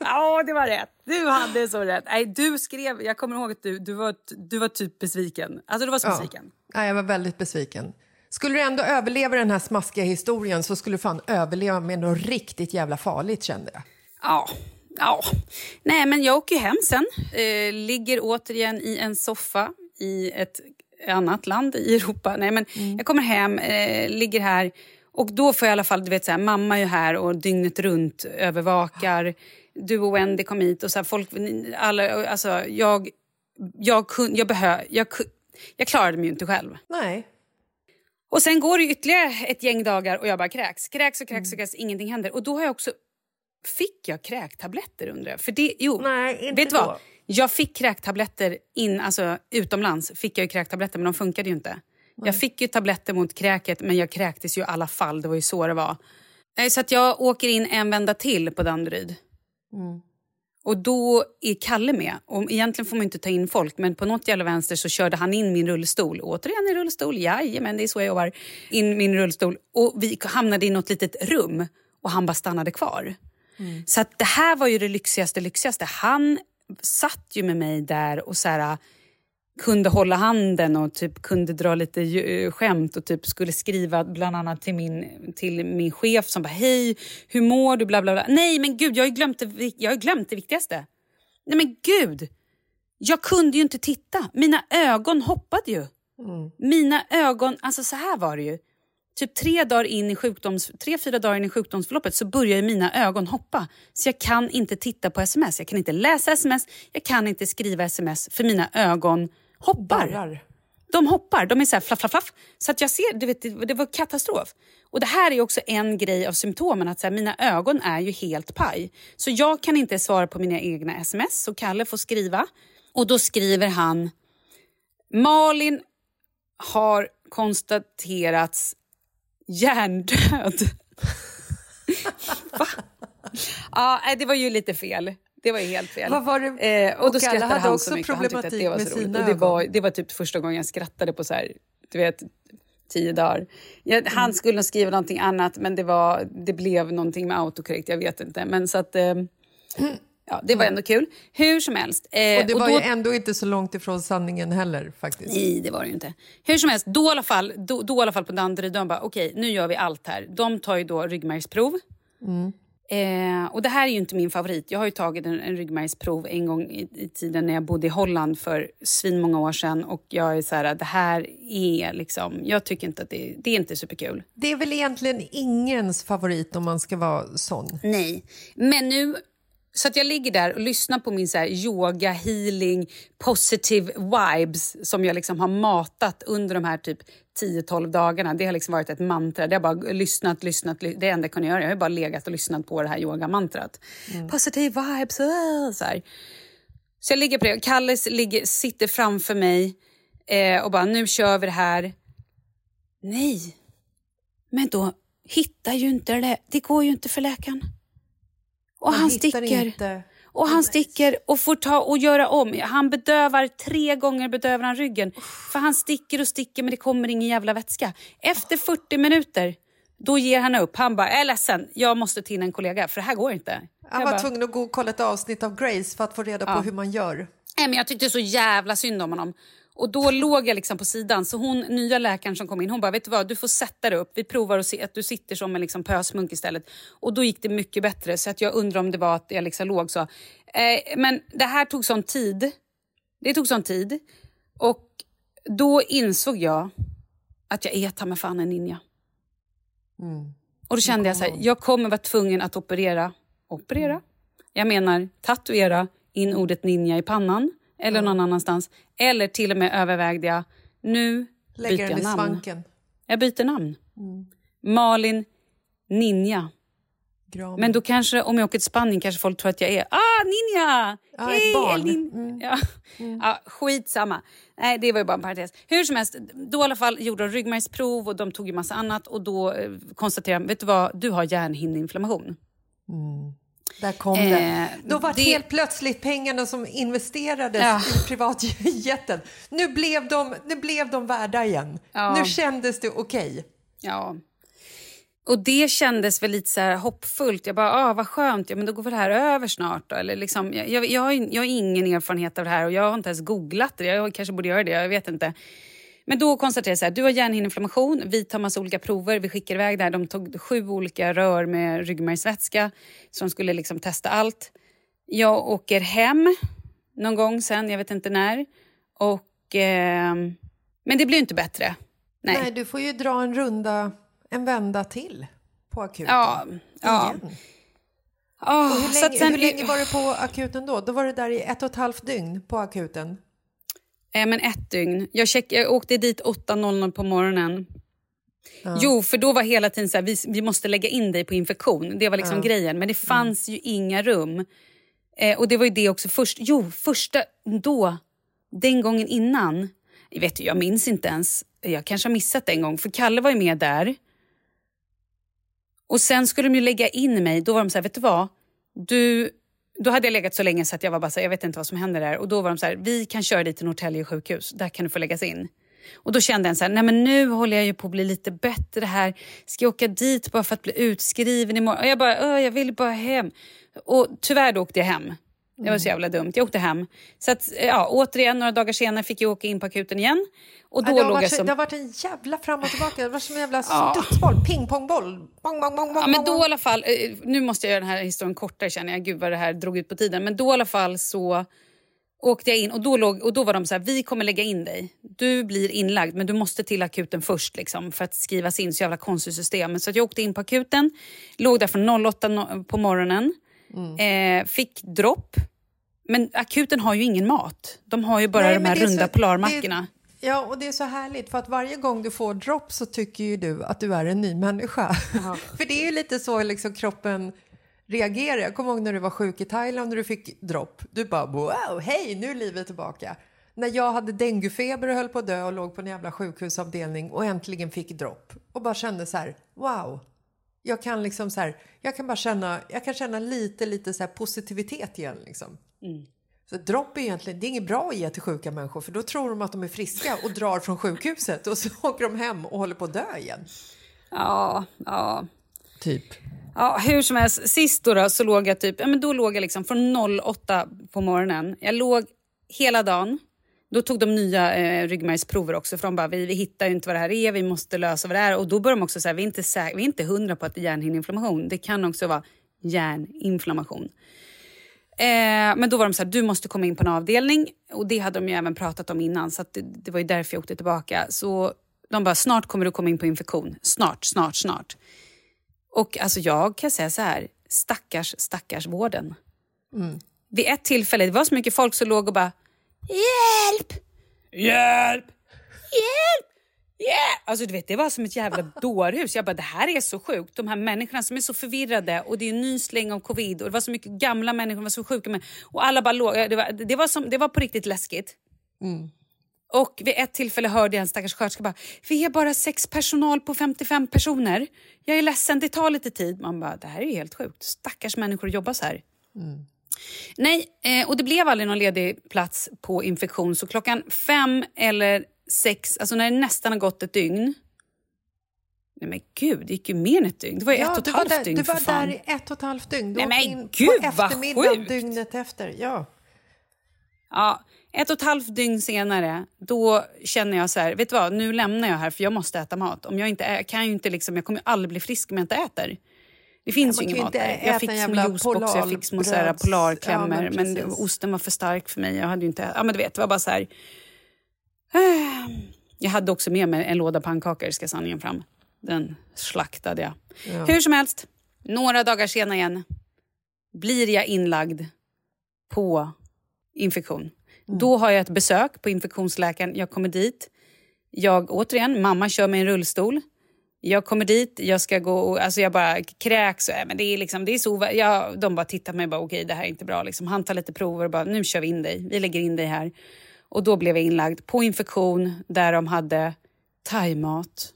Ja, det var rätt. Du hade så rätt. Nej, du skrev, jag kommer ihåg att du, du, var, du var typ besviken. Alltså du var så Ja. besviken. Ja, jag var väldigt besviken. Skulle du ändå överleva den här smaskiga historien så skulle du fan överleva med något riktigt jävla farligt kände jag. Ja. Ja. Nej, men jag åker hem sen. Eh, ligger återigen i en soffa i ett annat land i Europa. Nej, men Jag kommer hem, eh, ligger här och då får jag i alla fall, du vet så här, mamma är ju här och dygnet runt övervakar. Du och Wendy kom hit och så här, folk, alla, alltså jag, jag, kun, jag, behö, jag, jag klarade mig ju inte själv. Nej. Och sen går det ytterligare ett gäng dagar och jag bara kräks. Kräks och kräks och kräks, ingenting händer. Och då har jag också... Fick jag kräktabletter undrar jag? För det, jo, Nej, inte vet du vad? Jag fick kräktabletter in, alltså utomlands fick jag ju kräktabletter men de funkade ju inte. Jag fick ju tabletter mot kräket men jag kräktes ju i alla fall, det var ju så det var. Nej, Så att jag åker in en vända till på Danderyd. Och då är Kalle med. Och egentligen får man inte ta in folk men på något jävla vänster så körde han in min rullstol. Återigen i rullstol, jajamän det är så jag jobbar. In min rullstol och vi hamnade i något litet rum och han bara stannade kvar. Så att det här var ju det lyxigaste lyxigaste. Han satt ju med mig där och så här, kunde hålla handen och typ kunde dra lite ju- skämt och typ skulle skriva bland annat till min, till min chef som bara hej, hur mår du? Bla, bla, bla. Nej men gud, jag har glömt det, jag har glömt det viktigaste. Nej men gud, jag kunde ju inte titta. Mina ögon hoppade ju. Mina ögon, alltså så här var det ju. Typ tre, dagar in i sjukdoms, tre, fyra dagar in i sjukdomsförloppet så börjar mina ögon hoppa. Så jag kan inte titta på sms, jag kan inte läsa sms, jag kan inte skriva sms för mina ögon hoppar. Barrar. De hoppar, de är så här flaff, flaff, flaff. Så att jag ser, du vet, det, var katastrof. Och det här är också en grej av symptomen, att så här, mina ögon är ju helt paj. Så jag kan inte svara på mina egna sms, så Kalle får skriva. Och då skriver han, Malin har konstaterats hjärndöd. Va? Ja, det var ju lite fel. Det var ju helt fel. Det? Eh, och Och då skrattade hade han också så mycket. Han tyckte att det var så roligt. Och det, var, det var typ första gången jag skrattade på så här, du vet, tio dagar. Jag, Han skulle nog skriva någonting annat men det, var, det blev någonting med autocorrect, jag vet inte. Men så att... Eh, ja, det var ändå kul. Hur som helst. Eh, Och det var då- ju ändå inte så långt ifrån sanningen heller faktiskt. Nej, det var det ju inte. Hur som helst, då i alla fall, då, då alla fall på Danderyd, de bara okej, nu gör vi allt här. De tar ju då ryggmärgsprov. Eh, och det här är ju inte min favorit. Jag har ju tagit en, en ryggmärgsprov en gång i, i tiden när jag bodde i Holland för svin många år sedan. Och jag är så här, det här är liksom, jag tycker inte att det, det är inte superkul. Det är väl egentligen ingens favorit om man ska vara sån. Nej, men nu... Så att jag ligger där och lyssnar på min så här yoga, healing, positive vibes som jag liksom har matat under de här typ 10-12 dagarna. Det har liksom varit ett mantra. Det har bara lyssnat, lyssnat. ly- Det enda jag kunde göra. Jag har bara legat och lyssnat på det här yogamantrat. Positive vibes. ah, Så, här. så jag ligger på det. Kalle ligger, sitter framför mig eh, och bara nu kör vi det här. Nej, men då hittar ju inte det. Det går ju inte för läkaren. Och han hittar sticker. inte. Och han sticker och får ta och göra om. Han bedövar tre gånger bedövar han ryggen. För han sticker och sticker men det kommer ingen jävla vätska. Efter 40 minuter då ger han upp. Han bara, jag är ledsen, jag måste till en kollega för det här går inte. Han Jag var bara, tvungen att gå och kolla ett avsnitt av Grace för att få reda på Ja. hur man gör. Nej, men jag tyckte så jävla synd om honom. Och då låg jag liksom på sidan. Så hon, nya läkaren som kom in, hon bara, vet du vad, du får sätta dig upp. Vi provar att se att du sitter som en liksom pösmunk istället. Och då gick det mycket bättre. Så att jag undrar om det var att jag liksom låg så. Eh, men det här tog sån tid. Det tog sån tid. Och då insåg jag att jag är ta mig fan en ninja. Och då kände jag så här, jag kommer vara tvungen att operera. Operera? Jag menar tatuera in ordet ninja i pannan eller någon annanstans. Eller till och med övervägde jag, nu byter Lägger den jag namn. svanken. Jag byter namn. Malin Ninja. Gramen. Men då kanske, om jag åker till Spanien kanske folk tror att jag är ah, ninja! Ja, ett Hej, barn. Nin- Ja. Ja, skitsamma. Nej, det var ju bara en parentes. Hur som helst, då i alla fall gjorde de ryggmärgsprov och de tog ju massa annat och då eh, konstaterade de, vet du vad, du har hjärnhinneinflammation. Där kom Eh, det. Då var det- helt plötsligt pengarna som investerades Ja. i privatjeten, nu blev, de, nu blev de värda igen. Ja. Nu kändes det okej. Ja. Och det kändes väl lite så här hoppfullt. Jag bara, ah, vad skönt, ja, men då går väl det här över snart. Då. Eller liksom, jag, jag, jag har ingen erfarenhet av det här och jag har inte ens googlat det. Jag kanske borde göra det, jag vet inte. Men då konstaterade jag så här, du har hjärnhinneinflammation, vi tar massa olika prover, vi skickar iväg det här. De tog sju olika rör med ryggmärgsvätska så de skulle liksom testa allt. Jag åker hem någon gång sen, jag vet inte när. Och, ehm, men det blir inte bättre. Nej. Nej, du får ju dra en runda, en vända till på akuten. Ja, ja. Igen. Och hur, så att länge, sen, hur länge var du på akuten då? Då var du där i ett och ett halvt dygn på akuten. Eh, men ett dygn. Jag, check, jag åkte dit 8.00 på morgonen. Jo, för då var hela tiden så här, vi, vi måste lägga in dig på infektion. Det var liksom grejen. Men det fanns ju inga rum. Eh, och det var ju det också först. Jo, första då, den gången innan. Jag vet jag minns inte ens. Jag kanske har missat det en gång. För Kalle var ju med där. Och sen skulle de ju lägga in mig. Då var de så här, vet du vad? Du, då hade jag legat så länge så att jag var bara så här, jag vet inte vad som händer där. Och då var de så här, vi kan köra dig till Norrtälje sjukhus. Där kan du få läggas in. Och då kände jag så här, nej men nu håller jag ju på att bli lite bättre här. Ska jag åka dit bara för att bli utskriven imorgon? Och jag bara, "Åh, jag vill bara hem. Och tyvärr då åkte jag hem. Det var så jävla dumt. Jag åkte hem. Så att, ja, återigen, några dagar senare fick jag åka in på akuten igen. Och då Ja, det, har varit, som... det har varit en jävla fram och tillbaka. Det varit som en jävla Ja. studsboll, pingpongboll. Bong, bong, bong, Ja, men då i alla fall, eh, nu måste jag göra den här historien kortare känner jag. Gud vad det här drog ut på tiden. Men då i alla fall så åkte jag in och då, låg, och då var de så här, vi kommer lägga in dig. Du blir inlagd men du måste till akuten först liksom, för att skrivas in. Så jävla konstigt system. Så jag åkte in på akuten, låg där från 08 no- på morgonen, Mm. eh, fick dropp. Men akuten har ju ingen mat. De har ju bara Nej, de här runda så- polarmackorna. det- Ja, och det är så härligt för att varje gång du får dropp så tycker ju du att du är en ny människa. (laughs) för det är ju lite så liksom kroppen reagerar. Jag kommer ihåg när du var sjuk i Thailand och du fick dropp. Du bara wow, hej, nu är livet tillbaka. När jag hade denguefeber och höll på att dö och låg på en jävla sjukhusavdelning och äntligen fick dropp och bara kände så här, wow. Jag kan liksom så här, jag kan bara känna, jag kan känna lite, lite så positivitet igen liksom. Så dropp är egentligen, det är inget bra att ge till sjuka människor för då tror de att de är friska och drar från sjukhuset och så (laughs) åker de hem och håller på att dö igen. Ja, ja. Typ. Ja, hur som helst, sist då, då så låg jag typ, ja men då låg jag liksom från 08 på morgonen. Jag låg hela dagen. Då tog de nya eh, ryggmärgsprover också för de bara, vi, vi hittar inte vad det här är, vi måste lösa vad det är. Och då började de också säga, vi är inte, säk- vi är inte hundra på att det är hjärnhinneinflammation. Det kan också vara hjärninflammation. Eh, men då var de så här, du måste komma in på en avdelning. Och det hade de ju även pratat om innan, så det, det var ju därför jag åkte tillbaka. Så de bara, snart kommer du komma in på infektion. Snart, snart, snart. Och alltså jag kan säga så här, stackars, stackars vården. Vid ett tillfälle, det var så mycket folk som låg och bara Hjälp! Hjälp! Hjälp! Yeah! Alltså du vet, det var som ett jävla dårhus. Jag bara, det här är så sjukt. De här människorna som är så förvirrade och det är en ny släng av covid och det var så mycket gamla människor som var så sjuka. Med, och alla bara låg. Det var, det, var som, det var på riktigt läskigt. Och vid ett tillfälle hörde jag en stackars sköterska bara, vi är bara sex personal på 55 personer. Jag är ledsen, det tar lite tid. Man bara, det här är helt sjukt. Stackars människor jobbar så här. Nej, eh, och det blev aldrig någon ledig plats på infektion. Så klockan fem eller sex, alltså när det nästan har gått ett dygn. Nej men gud, det gick ju mer än ett dygn. Det var ju ett och ett halvt där, dygn Du var där i ett och ett halvt dygn. Du Nej, men gud, på vad sjukt. dygnet efter. Ja. Ja, ett och ett halvt dygn senare, då känner jag så här, vet du vad, nu lämnar jag här för jag måste äta mat. Om jag inte ä- kan jag inte liksom, jag kommer ju aldrig bli frisk om jag inte äter. Det finns ju ingen mat där. Jag fick små juiceboxar, jag fick små polarklämmor. Ja, men men osten var för stark för mig. Jag hade ju inte, ja men du vet, det var bara så här. (sighs) Jag hade också med mig en låda pannkakor, ska sanningen fram. Den slaktade jag. Ja. Hur som helst, några dagar senare igen blir jag inlagd på infektion. Då har jag ett besök på infektionsläkaren. Jag kommer dit. Jag, återigen, mamma kör mig i en rullstol. Jag kommer dit, jag ska gå och, alltså jag bara kräks. äh, Men det är liksom, det är så, jag, de bara tittar på mig och bara okej det här är inte bra. Liksom. Han tar lite prover och bara nu kör vi in dig. Vi lägger in dig här. Och då blev jag inlagd på infektion där de hade thaimat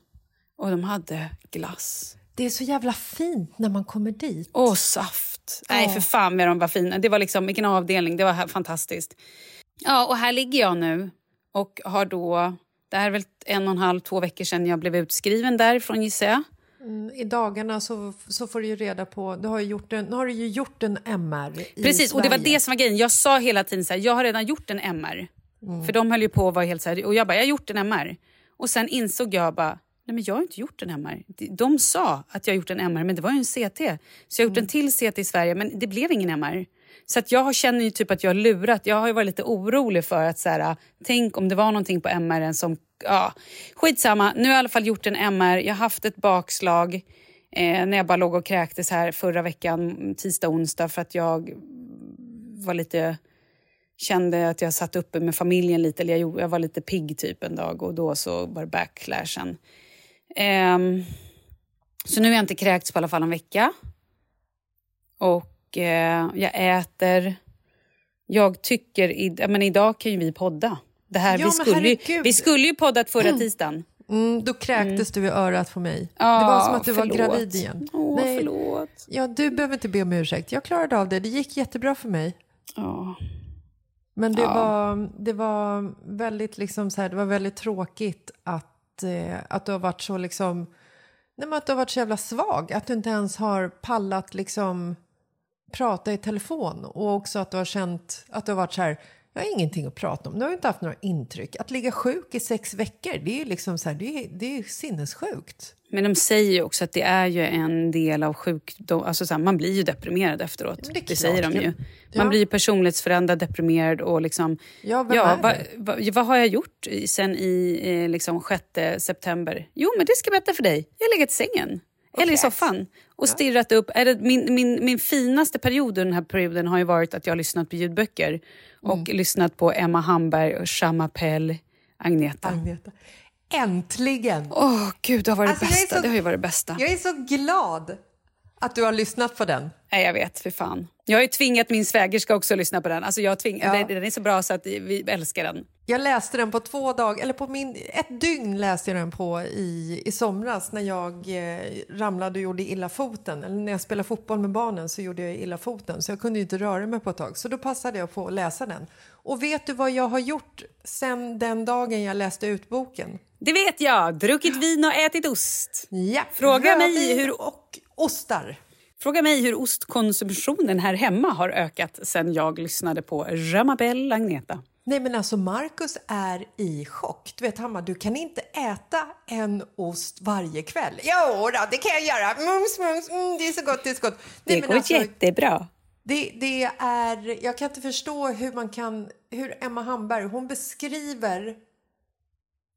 och de hade glass. Det är så jävla fint när man kommer dit. Och saft. Nej, för fan vad de var fina. Det var liksom, vilken avdelning. Det var fantastiskt. Ja, och här ligger jag nu och har då... Det här är väl en och en halv, två veckor sedan jag blev utskriven därifrån gissar jag. Mm, I dagarna så, så får du ju reda på... Du har ju gjort en, nu har du ju gjort en MR i Precis, och det var Sverige. det som var grejen. Jag sa hela tiden så här, jag har redan gjort en MR. Mm. För de höll ju på att vara helt så här, och jag bara, jag har gjort en MR. Och sen insåg jag bara, nej men jag har inte gjort en MR. De- sa att jag har gjort en MR, men det var ju en CT. Så jag har gjort en till CT i Sverige, men det blev ingen MR. Så att jag känner ju typ att jag har lurat. Jag har ju varit lite orolig för att så här, äh, tänk om det var någonting på MR som, ja, skitsamma. Nu har jag i alla fall gjort en MR. Jag har haft ett bakslag eh, när jag bara låg och kräktes här förra veckan, tisdag, onsdag, för att jag var lite kände att jag satt uppe med familjen lite. Eller jag, jag var lite pigg typ en dag och då så var det backlashen. Um, så nu har jag inte kräkts på i alla fall en vecka. Och eh, jag äter. Jag tycker... I, men idag kan ju vi podda. Det här, Ja, vi, skulle ju, vi skulle ju poddat förra tisdagen. Mm, då kräktes du i örat på mig. Ja, det var som att du förlåt. var gravid igen. Åh, förlåt. Ja, du behöver inte be om ursäkt. Jag klarade av det. Det gick jättebra för mig. Ja. Men det, Ja. var, det var väldigt liksom så här, det var väldigt tråkigt att, eh, att du har varit så liksom, nej men att du har varit så jävla svag. Att du inte ens har pallat liksom prata i telefon och också att du har känt att du har varit så här, jag har ingenting att prata om. Du har inte haft några intryck. Att ligga sjuk i sex veckor, det är ju liksom så här, det är, det är sinnessjukt. Men de säger ju också att det är ju en del av sjukdom. Alltså så här, man blir ju deprimerad efteråt. Men Det, det säger de ju. Man Ja. blir ju personlighetsförändrad, deprimerad och liksom... Ja, vem ja, vad, vad, vad har jag gjort sen i eh, liksom 6 september? Jo, men det ska jag berätta för dig. Jag har legat i sängen. Eller i soffan och stirrat upp. Är det, min, min, min finaste period den här perioden har ju varit att jag har lyssnat på ljudböcker och Mm. lyssnat på Emma Hamberg och Pell, Agneta. Agneta. Äntligen! Åh, gud, det har varit Alltså, det bästa. så- Det har ju varit det bästa. Jag är så glad att du har lyssnat på den. Nej, jag vet. För fan. Jag har ju tvingat min svägerska också att lyssna på den. Alltså jag tving... Ja. den, den är så bra så att vi älskar den. Jag läste den på två dagar, eller på min, ett dygn läste jag den på i, i somras när jag eh, ramlade och gjorde illa foten. Eller när jag spelade fotboll med barnen så gjorde jag illa foten så jag kunde inte röra mig på ett tag. Så då passade jag på att läsa den. Och vet du vad jag har gjort sen den dagen jag läste ut boken? Det vet jag! Druckit vin och ätit ost. Ja, Fråga mig rödvin hur... och ostar. Fråga mig hur ostkonsumtionen här hemma har ökat sen jag lyssnade på Ramabelle Agneta. Nej men alltså Marcus är i chock. Du vet Hammar, du kan inte äta en ost varje kväll. Jo då, det kan jag göra. Mums, mums, mm, det är så gott, det är så gott. Det Nej, men går alltså, jättebra. Det, det är, jag kan inte förstå hur man kan, hur Emma Hamberg, hon beskriver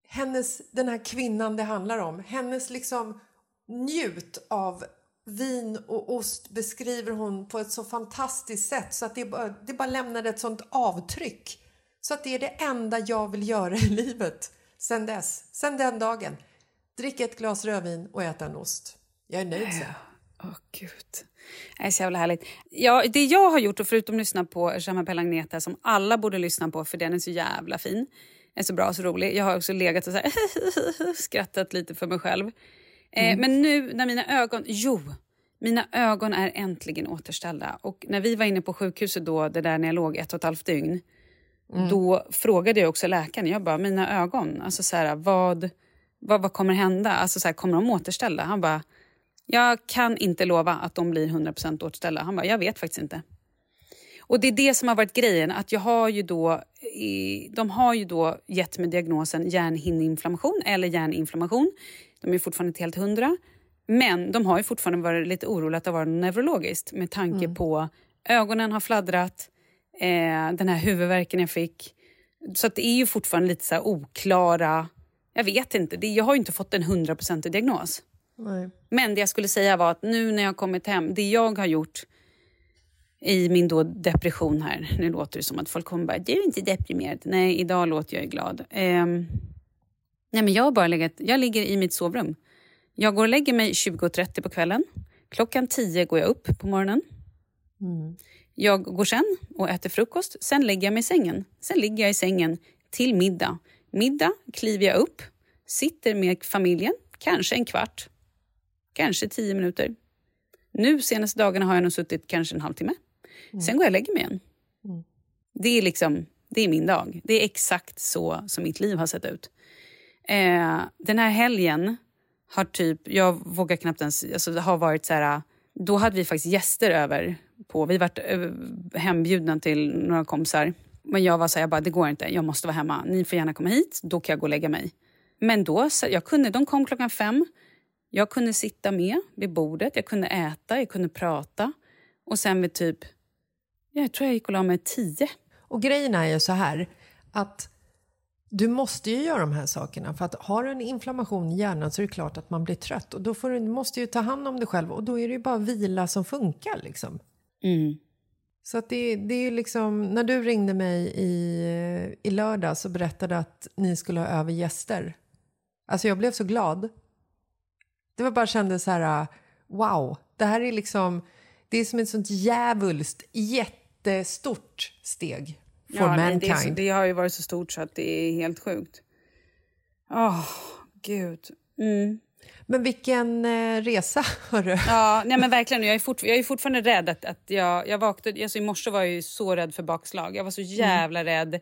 hennes, den här kvinnan det handlar om, hennes liksom njut av vin och ost beskriver hon på ett så fantastiskt sätt så att det bara, det bara lämnade ett sånt avtryck. Så att det är det enda jag vill göra i livet sen dess, sen den dagen. Dricka ett glas rödvin och äta en ost. Jag är nöjd sen. Åh, gud. Det är så jävla härligt. Ja, det jag har gjort, och förutom att lyssna på Jean-Mapelle Agneta som alla borde lyssna på för den är så jävla fin, är så bra och så rolig. Jag har också legat och så här (laughs) skrattat lite för mig själv. Eh, men nu när mina ögon... Jo, Mina ögon är äntligen återställda. Och när vi var inne på sjukhuset då, det där när jag låg ett och ett halvt dygn, Mm. då frågade jag också läkaren, jag bara, mina ögon, alltså så här, vad, vad, vad kommer hända? Alltså så här, kommer de återställda? Han bara, jag kan inte lova att de blir 100% återställda. Han bara, jag vet faktiskt inte. Och det är det som har varit grejen, att jag har ju då, de har ju då gett mig diagnosen hjärnhinneinflammation eller hjärninflammation. De är fortfarande inte helt hundra. Men de har ju fortfarande varit lite oroliga att det var neurologiskt med tanke på ögonen har fladdrat, eh, den här huvudvärken jag fick. Så det är ju fortfarande lite så här oklara... Jag vet inte, det, jag har ju inte fått en hundraprocentig diagnos. Nej. Men det jag skulle säga var att nu när jag kommit hem, det jag har gjort i min då depression här, nu låter det som att folk kommer bara, du är inte deprimerad. Nej, idag låter jag ju glad. Ehm, nej men jag har bara legat, jag ligger i mitt sovrum. Jag går och lägger mig 20.30 på kvällen. Klockan 10 går jag upp på morgonen. Jag går sen och äter frukost. Sen lägger jag mig i sängen. Sen ligger jag i sängen till middag. Middag kliver jag upp, sitter med familjen, kanske en kvart, kanske tio minuter. Nu senaste dagarna har jag nog suttit kanske en halvtimme. Sen går jag och lägger mig igen. Det är liksom, det är min dag. Det är exakt så som mitt liv har sett ut. Eh, den här helgen har typ, jag vågar knappt ens, alltså det har varit så här, då hade vi faktiskt gäster över på, vi varit eh, hembjudna till några kompisar. Men jag var så här, jag bara, det går inte, jag måste vara hemma. Ni får gärna komma hit, då kan jag gå och lägga mig. Men då, så jag kunde, de kom klockan fem. Jag kunde sitta med vid bordet, jag kunde äta, jag kunde prata. Och sen vid typ, jag tror jag gick och la mig tio. Och grejen är ju så här att du måste ju göra de här sakerna för att har du en inflammation i hjärnan så är det klart att man blir trött och då får du, måste ju ta hand om dig själv och då är det ju bara vila som funkar liksom. Mm. Så att det, det är ju liksom, när du ringde mig i, i lördag så berättade att ni skulle ha över gäster. Alltså jag blev så glad. Det var bara kände så här, wow, det här är liksom, det är som ett sånt djävulskt jättestort steg for Ja, nej, mankind. det, är det har ju varit så stort så att det är helt sjukt. Åh, gud. Mm. Men vilken eh, resa, (laughs) hörru. Ja, nej men verkligen. Jag är, fort, jag är fortfarande rädd att, att jag, jag vaknade... Alltså I morse var jag ju så rädd för bakslag. Jag var så jävla rädd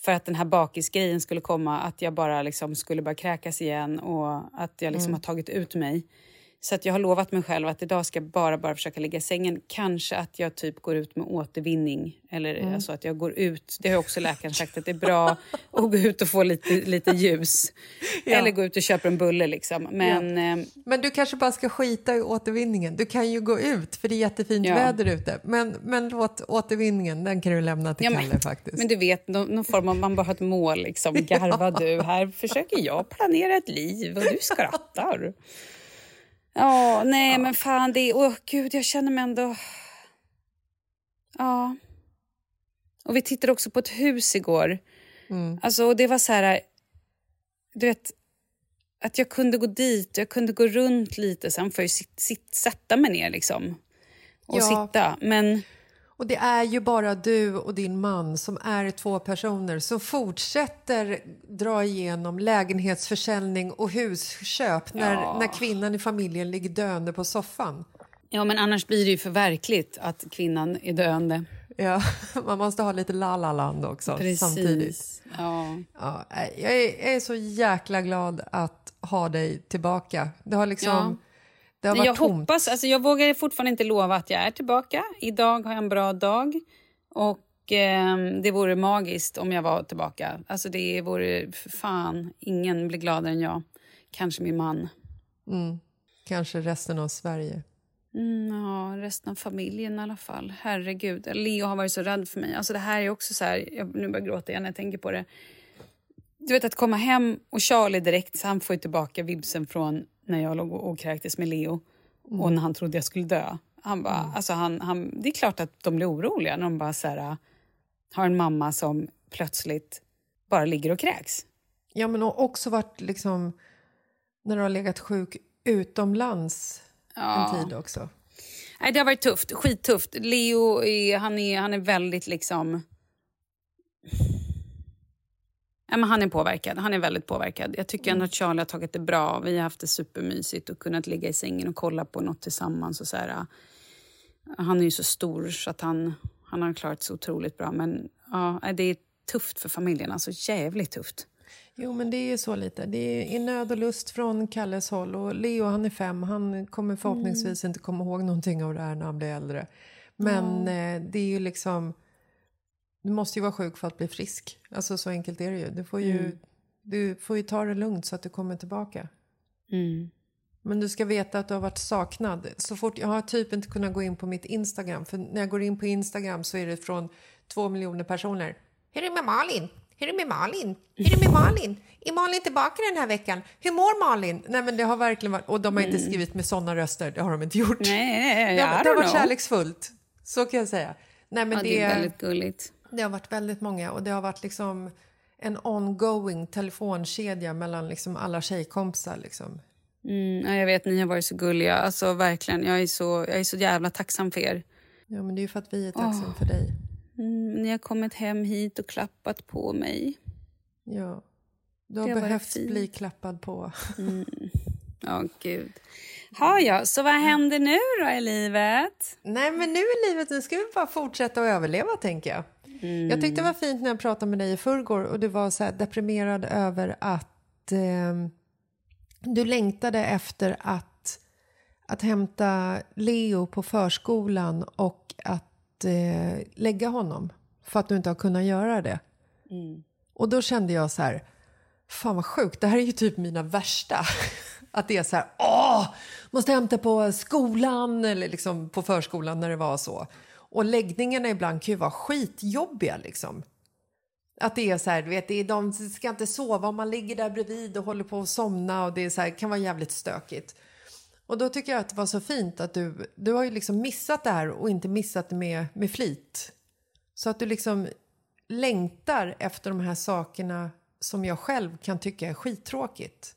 för att den här bakisgrejen skulle komma. Att jag bara liksom skulle börja kräkas igen och att jag liksom Mm. har tagit ut mig. Så att jag har lovat mig själv att idag ska jag bara, bara försöka ligga i sängen. Kanske att jag typ går ut med återvinning. Eller Mm. alltså att jag går ut. Det har också läkaren sagt att det är bra att gå ut och få lite, lite ljus. Ja. Eller gå ut och köpa en bulle liksom. Men... ehm, Men du kanske bara ska skita i återvinningen. Du kan ju gå ut för det är jättefint Ja. väder ute. Men, men låt återvinningen, den kan du lämna till Ja, Kalle men, faktiskt. men du vet, någon, någon form av, man bara har ett mål. Liksom. (laughs) Garva du, här försöker jag planera ett liv och du skrattar. Ja, nej men fan det är... Åh gud, jag känner mig ändå... Ja. Och vi tittade också på ett hus igår. Mm. Alltså, och det var så här... Du vet, att jag kunde gå dit, jag kunde gå runt lite. Sen får jag ju sit, sit, sätta mig ner liksom. Och Ja. sitta. Men... Och det är ju bara du och din man som är två personer som fortsätter dra igenom lägenhetsförsäljning och husköp när, Ja. när kvinnan i familjen ligger döende på soffan. Ja, men annars blir det ju för verkligt att kvinnan är döende. Ja, (laughs) man måste ha lite la-la-land också Precis. samtidigt. Ja. Ja, jag, är, jag är så jäkla glad att ha dig tillbaka. Det har liksom... Ja. Det har varit Jag tomt. hoppas, alltså jag vågar fortfarande inte lova att jag är tillbaka. Idag har jag en bra dag och ehm, det vore magiskt om jag var tillbaka. Alltså det vore, för fan, ingen blir gladare än jag. Kanske min man. Mm. Kanske resten av Sverige. Mm, ja, resten av familjen i alla fall. Herregud. Leo har varit så rädd för mig. Alltså det här är också så här, jag, nu börjar jag gråta igen när jag tänker på det. Du vet att komma hem och Charlie direkt, så han får ju tillbaka vibsen från när jag låg och, och kräktes med Leo och när han trodde jag skulle dö. Han bara, alltså han, han, det är klart att de blir oroliga när de bara så här, har en mamma som plötsligt bara ligger och kräks. Ja, men också varit liksom... När du har legat sjuk utomlands Ja. en tid också. Nej, det har varit tufft. Skittufft. Leo är, han är, han är väldigt liksom... Ja, men han är påverkad. Han är väldigt påverkad. Jag tycker ändå att Charlie har tagit det bra. Vi har haft det supermysigt och kunnat ligga i sängen och kolla på något tillsammans. Och så här, han är ju så stor så att han, han har klarat sig otroligt bra. Men ja, det är tufft för familjen. Alltså jävligt tufft. Jo, men det är ju så lite. Det är i nöd och lust från Kalles håll. Och Leo, han är fem. Han kommer förhoppningsvis inte komma ihåg någonting av det här när han blir äldre. Men eh, det är ju liksom... Du måste ju vara sjuk för att bli frisk. Alltså så enkelt är det ju. Du får ju, Mm. du får ju ta det lugnt så att du kommer tillbaka. Mm. Men du ska veta att du har varit saknad. Så fort, jag har typ inte kunnat gå in på mitt Instagram. För när jag går in på Instagram så är det från två miljoner personer. Hur är det med Malin? Hur är det med Malin? Hur är det med Malin? Är Malin tillbaka den här veckan? Hur mår Malin? Nej men det har verkligen varit, och de har inte skrivit med sådana röster, det har de inte gjort. Nej, det, har, I det har varit know. kärleksfullt, så kan jag säga. Nej men Ja, det är väldigt gulligt. Det har varit väldigt många och det har varit liksom en ongoing telefonkedja mellan liksom alla tjejkompisar. Liksom. Mm, ja, jag vet, ni har varit så gulliga. Alltså verkligen, jag är så, jag är så jävla tacksam för er. Ja, men det är ju för att vi är tacksamma för dig. Mm, ni har kommit hem hit och klappat på mig. Ja. Du har behövt bli klappad på. (laughs) Ja, gud. Ha, ja, så vad händer nu då i livet? Nej, men nu i livet, nu ska vi bara fortsätta att överleva, tänker jag. Jag tyckte det var fint när jag pratade med dig i förrgår och du var så här deprimerad över att eh, du längtade efter att, att hämta Leo på förskolan och att eh, lägga honom för att du inte har kunnat göra det. Och då kände jag så här, fan vad sjukt, det här är ju typ mina värsta. (laughs) Att det är så här, åh, måste hämta på skolan eller liksom på förskolan när det var så. Och läggningarna ibland kan ju vara skitjobbiga liksom. Att det är så här, du vet, det är, de ska inte sova om man ligger där bredvid och håller på att somna och det är så här, kan vara jävligt stökigt. Och då tycker jag att det var så fint att du, du har ju liksom missat det här och inte missat det med, med flit. Så att du liksom längtar efter de här sakerna som jag själv kan tycka är skittråkigt.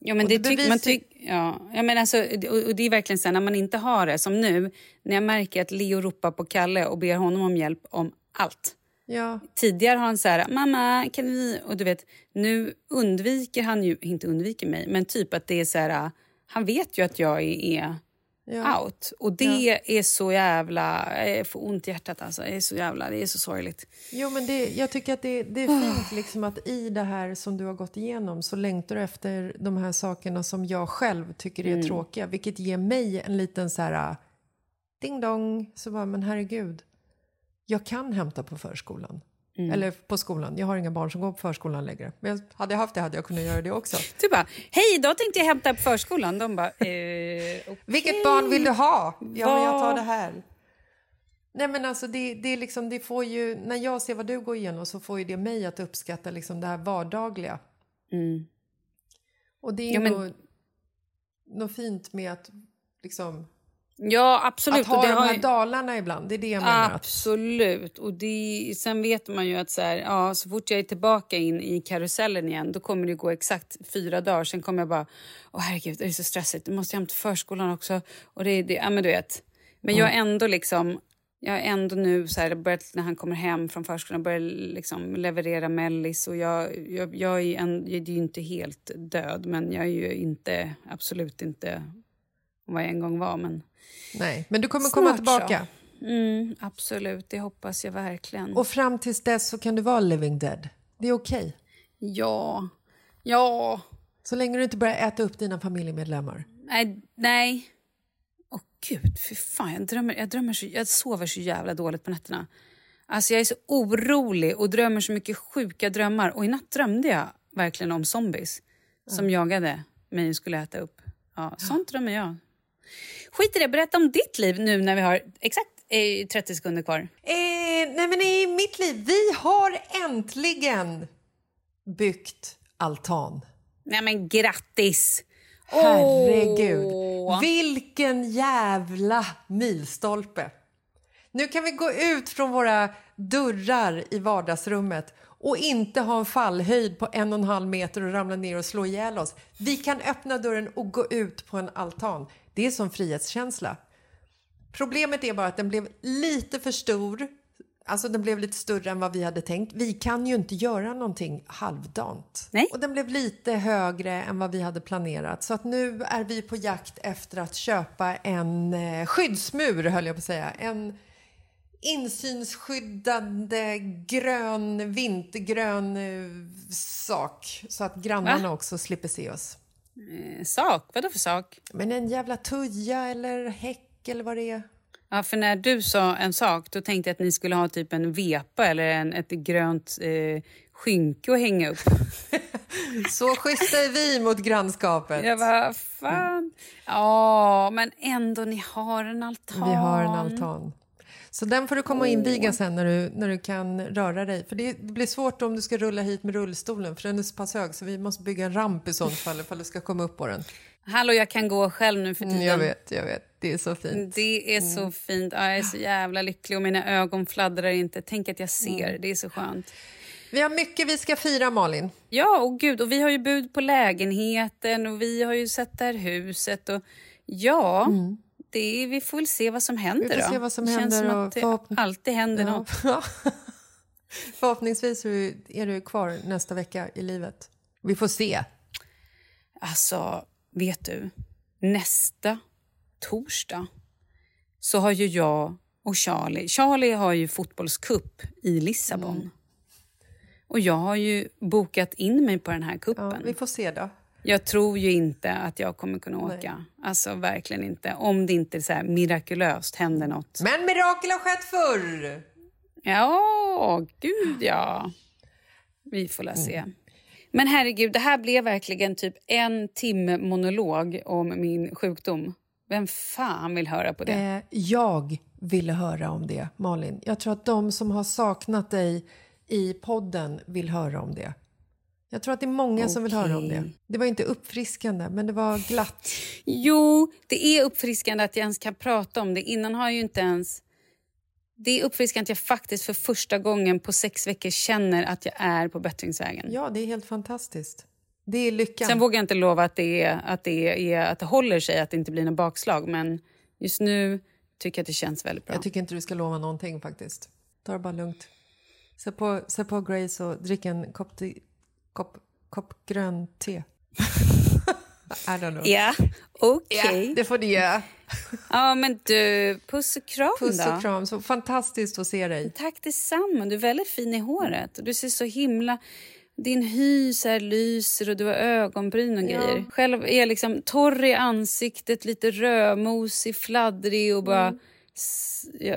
Ja, men Och det det tycker man tyck, ja, ja, men alltså, och, och det är verkligen så här, när man inte har det, som nu, när jag märker att Leo ropar på Kalle och ber honom om hjälp om allt. Ja, Tidigare har han så här, mamma kan vi... Och du vet, nu undviker han ju, inte undviker mig, men typ att det är så här, han vet ju att jag är, Ja. out. Och det är så jävla, jag får ont i hjärtat alltså. Det är så jävla, det är så sorgligt. Jo, men det, jag tycker att det, det är fint liksom att i det här som du har gått igenom så längtar du efter de här sakerna som jag själv tycker är tråkiga. Vilket ger mig en liten så här ding dong. Så bara, men herregud. Jag kan hämta på förskolan. Eller på skolan. Jag har inga barn som går på förskolan längre. Men jag, hade jag haft det hade jag kunnat göra det också. (laughs) Du bara, hej idag tänkte jag hämta på förskolan. De bara, eh, okej. Vilket barn vill du ha? Ja, men jag tar det här. Nej men alltså det, det liksom, det får ju, när jag ser vad du går igenom så får ju det mig att uppskatta liksom det här vardagliga. Mm. Och det är Ja, men- något, något fint med att liksom, Ja, absolut. att ha och det de har här ju- dalarna ibland. Det är det jag menar. Absolut. Och det, sen vet man ju att så, här, ja, så fort jag är tillbaka in i karusellen igen då kommer det gå exakt fyra dagar. Sen kommer jag bara, åh herregud, det är så stressigt. Du måste hem till förskolan också. Och det, det, ja, men du vet. Men jag är ändå liksom... Jag är ändå nu så här, börjat, när han kommer hem från förskolan börjar liksom leverera mellis. Och jag, jag, jag är, en, jag är ju inte helt död, men jag är ju inte, absolut inte vad jag en gång var. Men nej, men du kommer komma Snart tillbaka. Mm, absolut, det hoppas jag verkligen. Och fram tills dess så kan du vara living dead. Det är okej. ja, ja, Så länge du inte börjar äta upp dina familjemedlemmar. nej, nej. Åh gud, fy fan, jag, drömmer, jag, drömmer så, jag sover så jävla dåligt på nätterna. Alltså jag är så orolig och drömmer så mycket sjuka drömmar. Och i natt drömde jag verkligen om zombies som jagade mig och skulle äta upp. Ja, sånt drömmer jag. Skit i det, berätta om ditt liv nu när vi har exakt eh, 30 sekunder kvar. Eh, nej men i mitt liv, vi har äntligen byggt altan. Nej men grattis! Herregud, Åh. vilken jävla milstolpe. Nu kan vi gå ut från våra dörrar i vardagsrummet och inte ha en fallhöjd på en och en halv meter och ramla ner och slå ihjäl oss. Vi kan öppna dörren och gå ut på en altan. Det är som frihetskänsla. Problemet är bara att den blev lite för stor. Alltså den blev lite större än vad vi hade tänkt. Vi kan ju inte göra någonting halvdant. Nej. Och den blev lite högre än vad vi hade planerat. Så att nu är vi på jakt efter att köpa en eh, skyddsmur, höll jag på att säga. En insynsskyddande grön, vintergrön eh, sak. Så att grannarna Va? också slipper se oss. Eh, sak? Vadå för sak? Men en jävla tuja eller häck eller vad det är. Ja, för när du sa en sak då tänkte jag att ni skulle ha typ en vepa eller en, ett grönt eh, skynke att hänga upp. (laughs) Så schyssta är vi mot grannskapet. Jag bara, fan. Ja, men ändå, ni har en altan. Vi har en altan. Så den får du komma och inviga sen när du, när du kan röra dig. För det, det blir svårt om du ska rulla hit med rullstolen för den är så pass hög så vi måste bygga en ramp i sånt fall ifall du ska komma upp på den. Hallå, jag kan gå själv nu för tiden. Mm, jag vet, jag vet. Det är så fint. Det är så fint. Ja, jag är så jävla lycklig och mina ögon fladdrar inte. Tänk att jag ser. Mm. Det är så skönt. Vi har mycket vi ska fira, Malin. Ja, och gud. Och vi har ju bud på lägenheten och vi har ju sett det här huset. Och ja, det är, vi får väl se vad som händer. Vi får då. se vad som det känns händer som att det förhopp- alltid händer Ja. något. (laughs) Förhoppningsvis är du, kvar nästa vecka i livet. Vi får se. Alltså, vet du? Nästa torsdag så har ju jag och Charlie... Charlie har ju fotbollskupp i Lissabon. Mm. Och jag har ju bokat in mig på den här Ja, kuppen. vi får se då. Jag tror ju inte att jag kommer kunna åka. Alltså verkligen inte. Om det inte så här mirakulöst händer något. Men mirakel har skett förr! Ja, gud ja. Vi får la se. Men herregud, det här blev verkligen typ en timme monolog om min sjukdom. Vem fan vill höra på det? Eh, jag ville höra om det, Malin. Jag tror att de som har saknat dig i podden vill höra om det. Jag tror att det är många som vill höra om det. Det var inte uppfriskande, men det var glatt. Jo, det är uppfriskande att jag ens kan prata om det. Innan har jag ju inte ens... Det är uppfriskande att jag faktiskt för första gången på sex veckor känner att jag är på bättringsvägen. Ja, det är helt fantastiskt. Det är lyckan. Sen vågar jag inte lova att det, är, att, det är, att det håller sig, att det inte blir någon bakslag. Men just nu tycker jag att det känns väldigt bra. Jag tycker inte du ska lova någonting faktiskt. Ta det bara lugnt. Sätt på, sätt på Grace och drick en kopp, te, kopp, kopp grön te. (laughs) I don't know. Ja, okej. Ja, det får du göra. Ja, men du, puss och kram Puss då. och kram. Så fantastiskt att se dig. Tack detsamma. Du är väldigt fin i håret. Du ser så himla... Din hy så här lyser och du har ögonbryn och Ja. grejer. Själv är jag liksom torr i ansiktet, lite rödmosig, fladdrig och bara... s- Ja,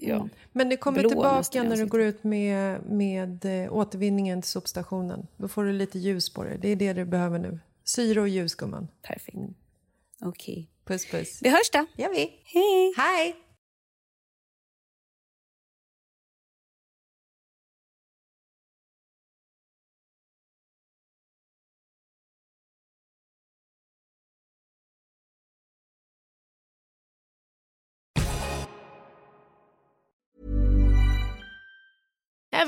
ja. Men det kommer Blå tillbaka när du går ut med, med eh, återvinningen till sopstationen. Då får du lite ljus på dig. Det är det du behöver nu. Syre och ljus, gumman. Perfekt. Okej. Puss, puss. Vi hörs då. gör vi. Hej. Hej!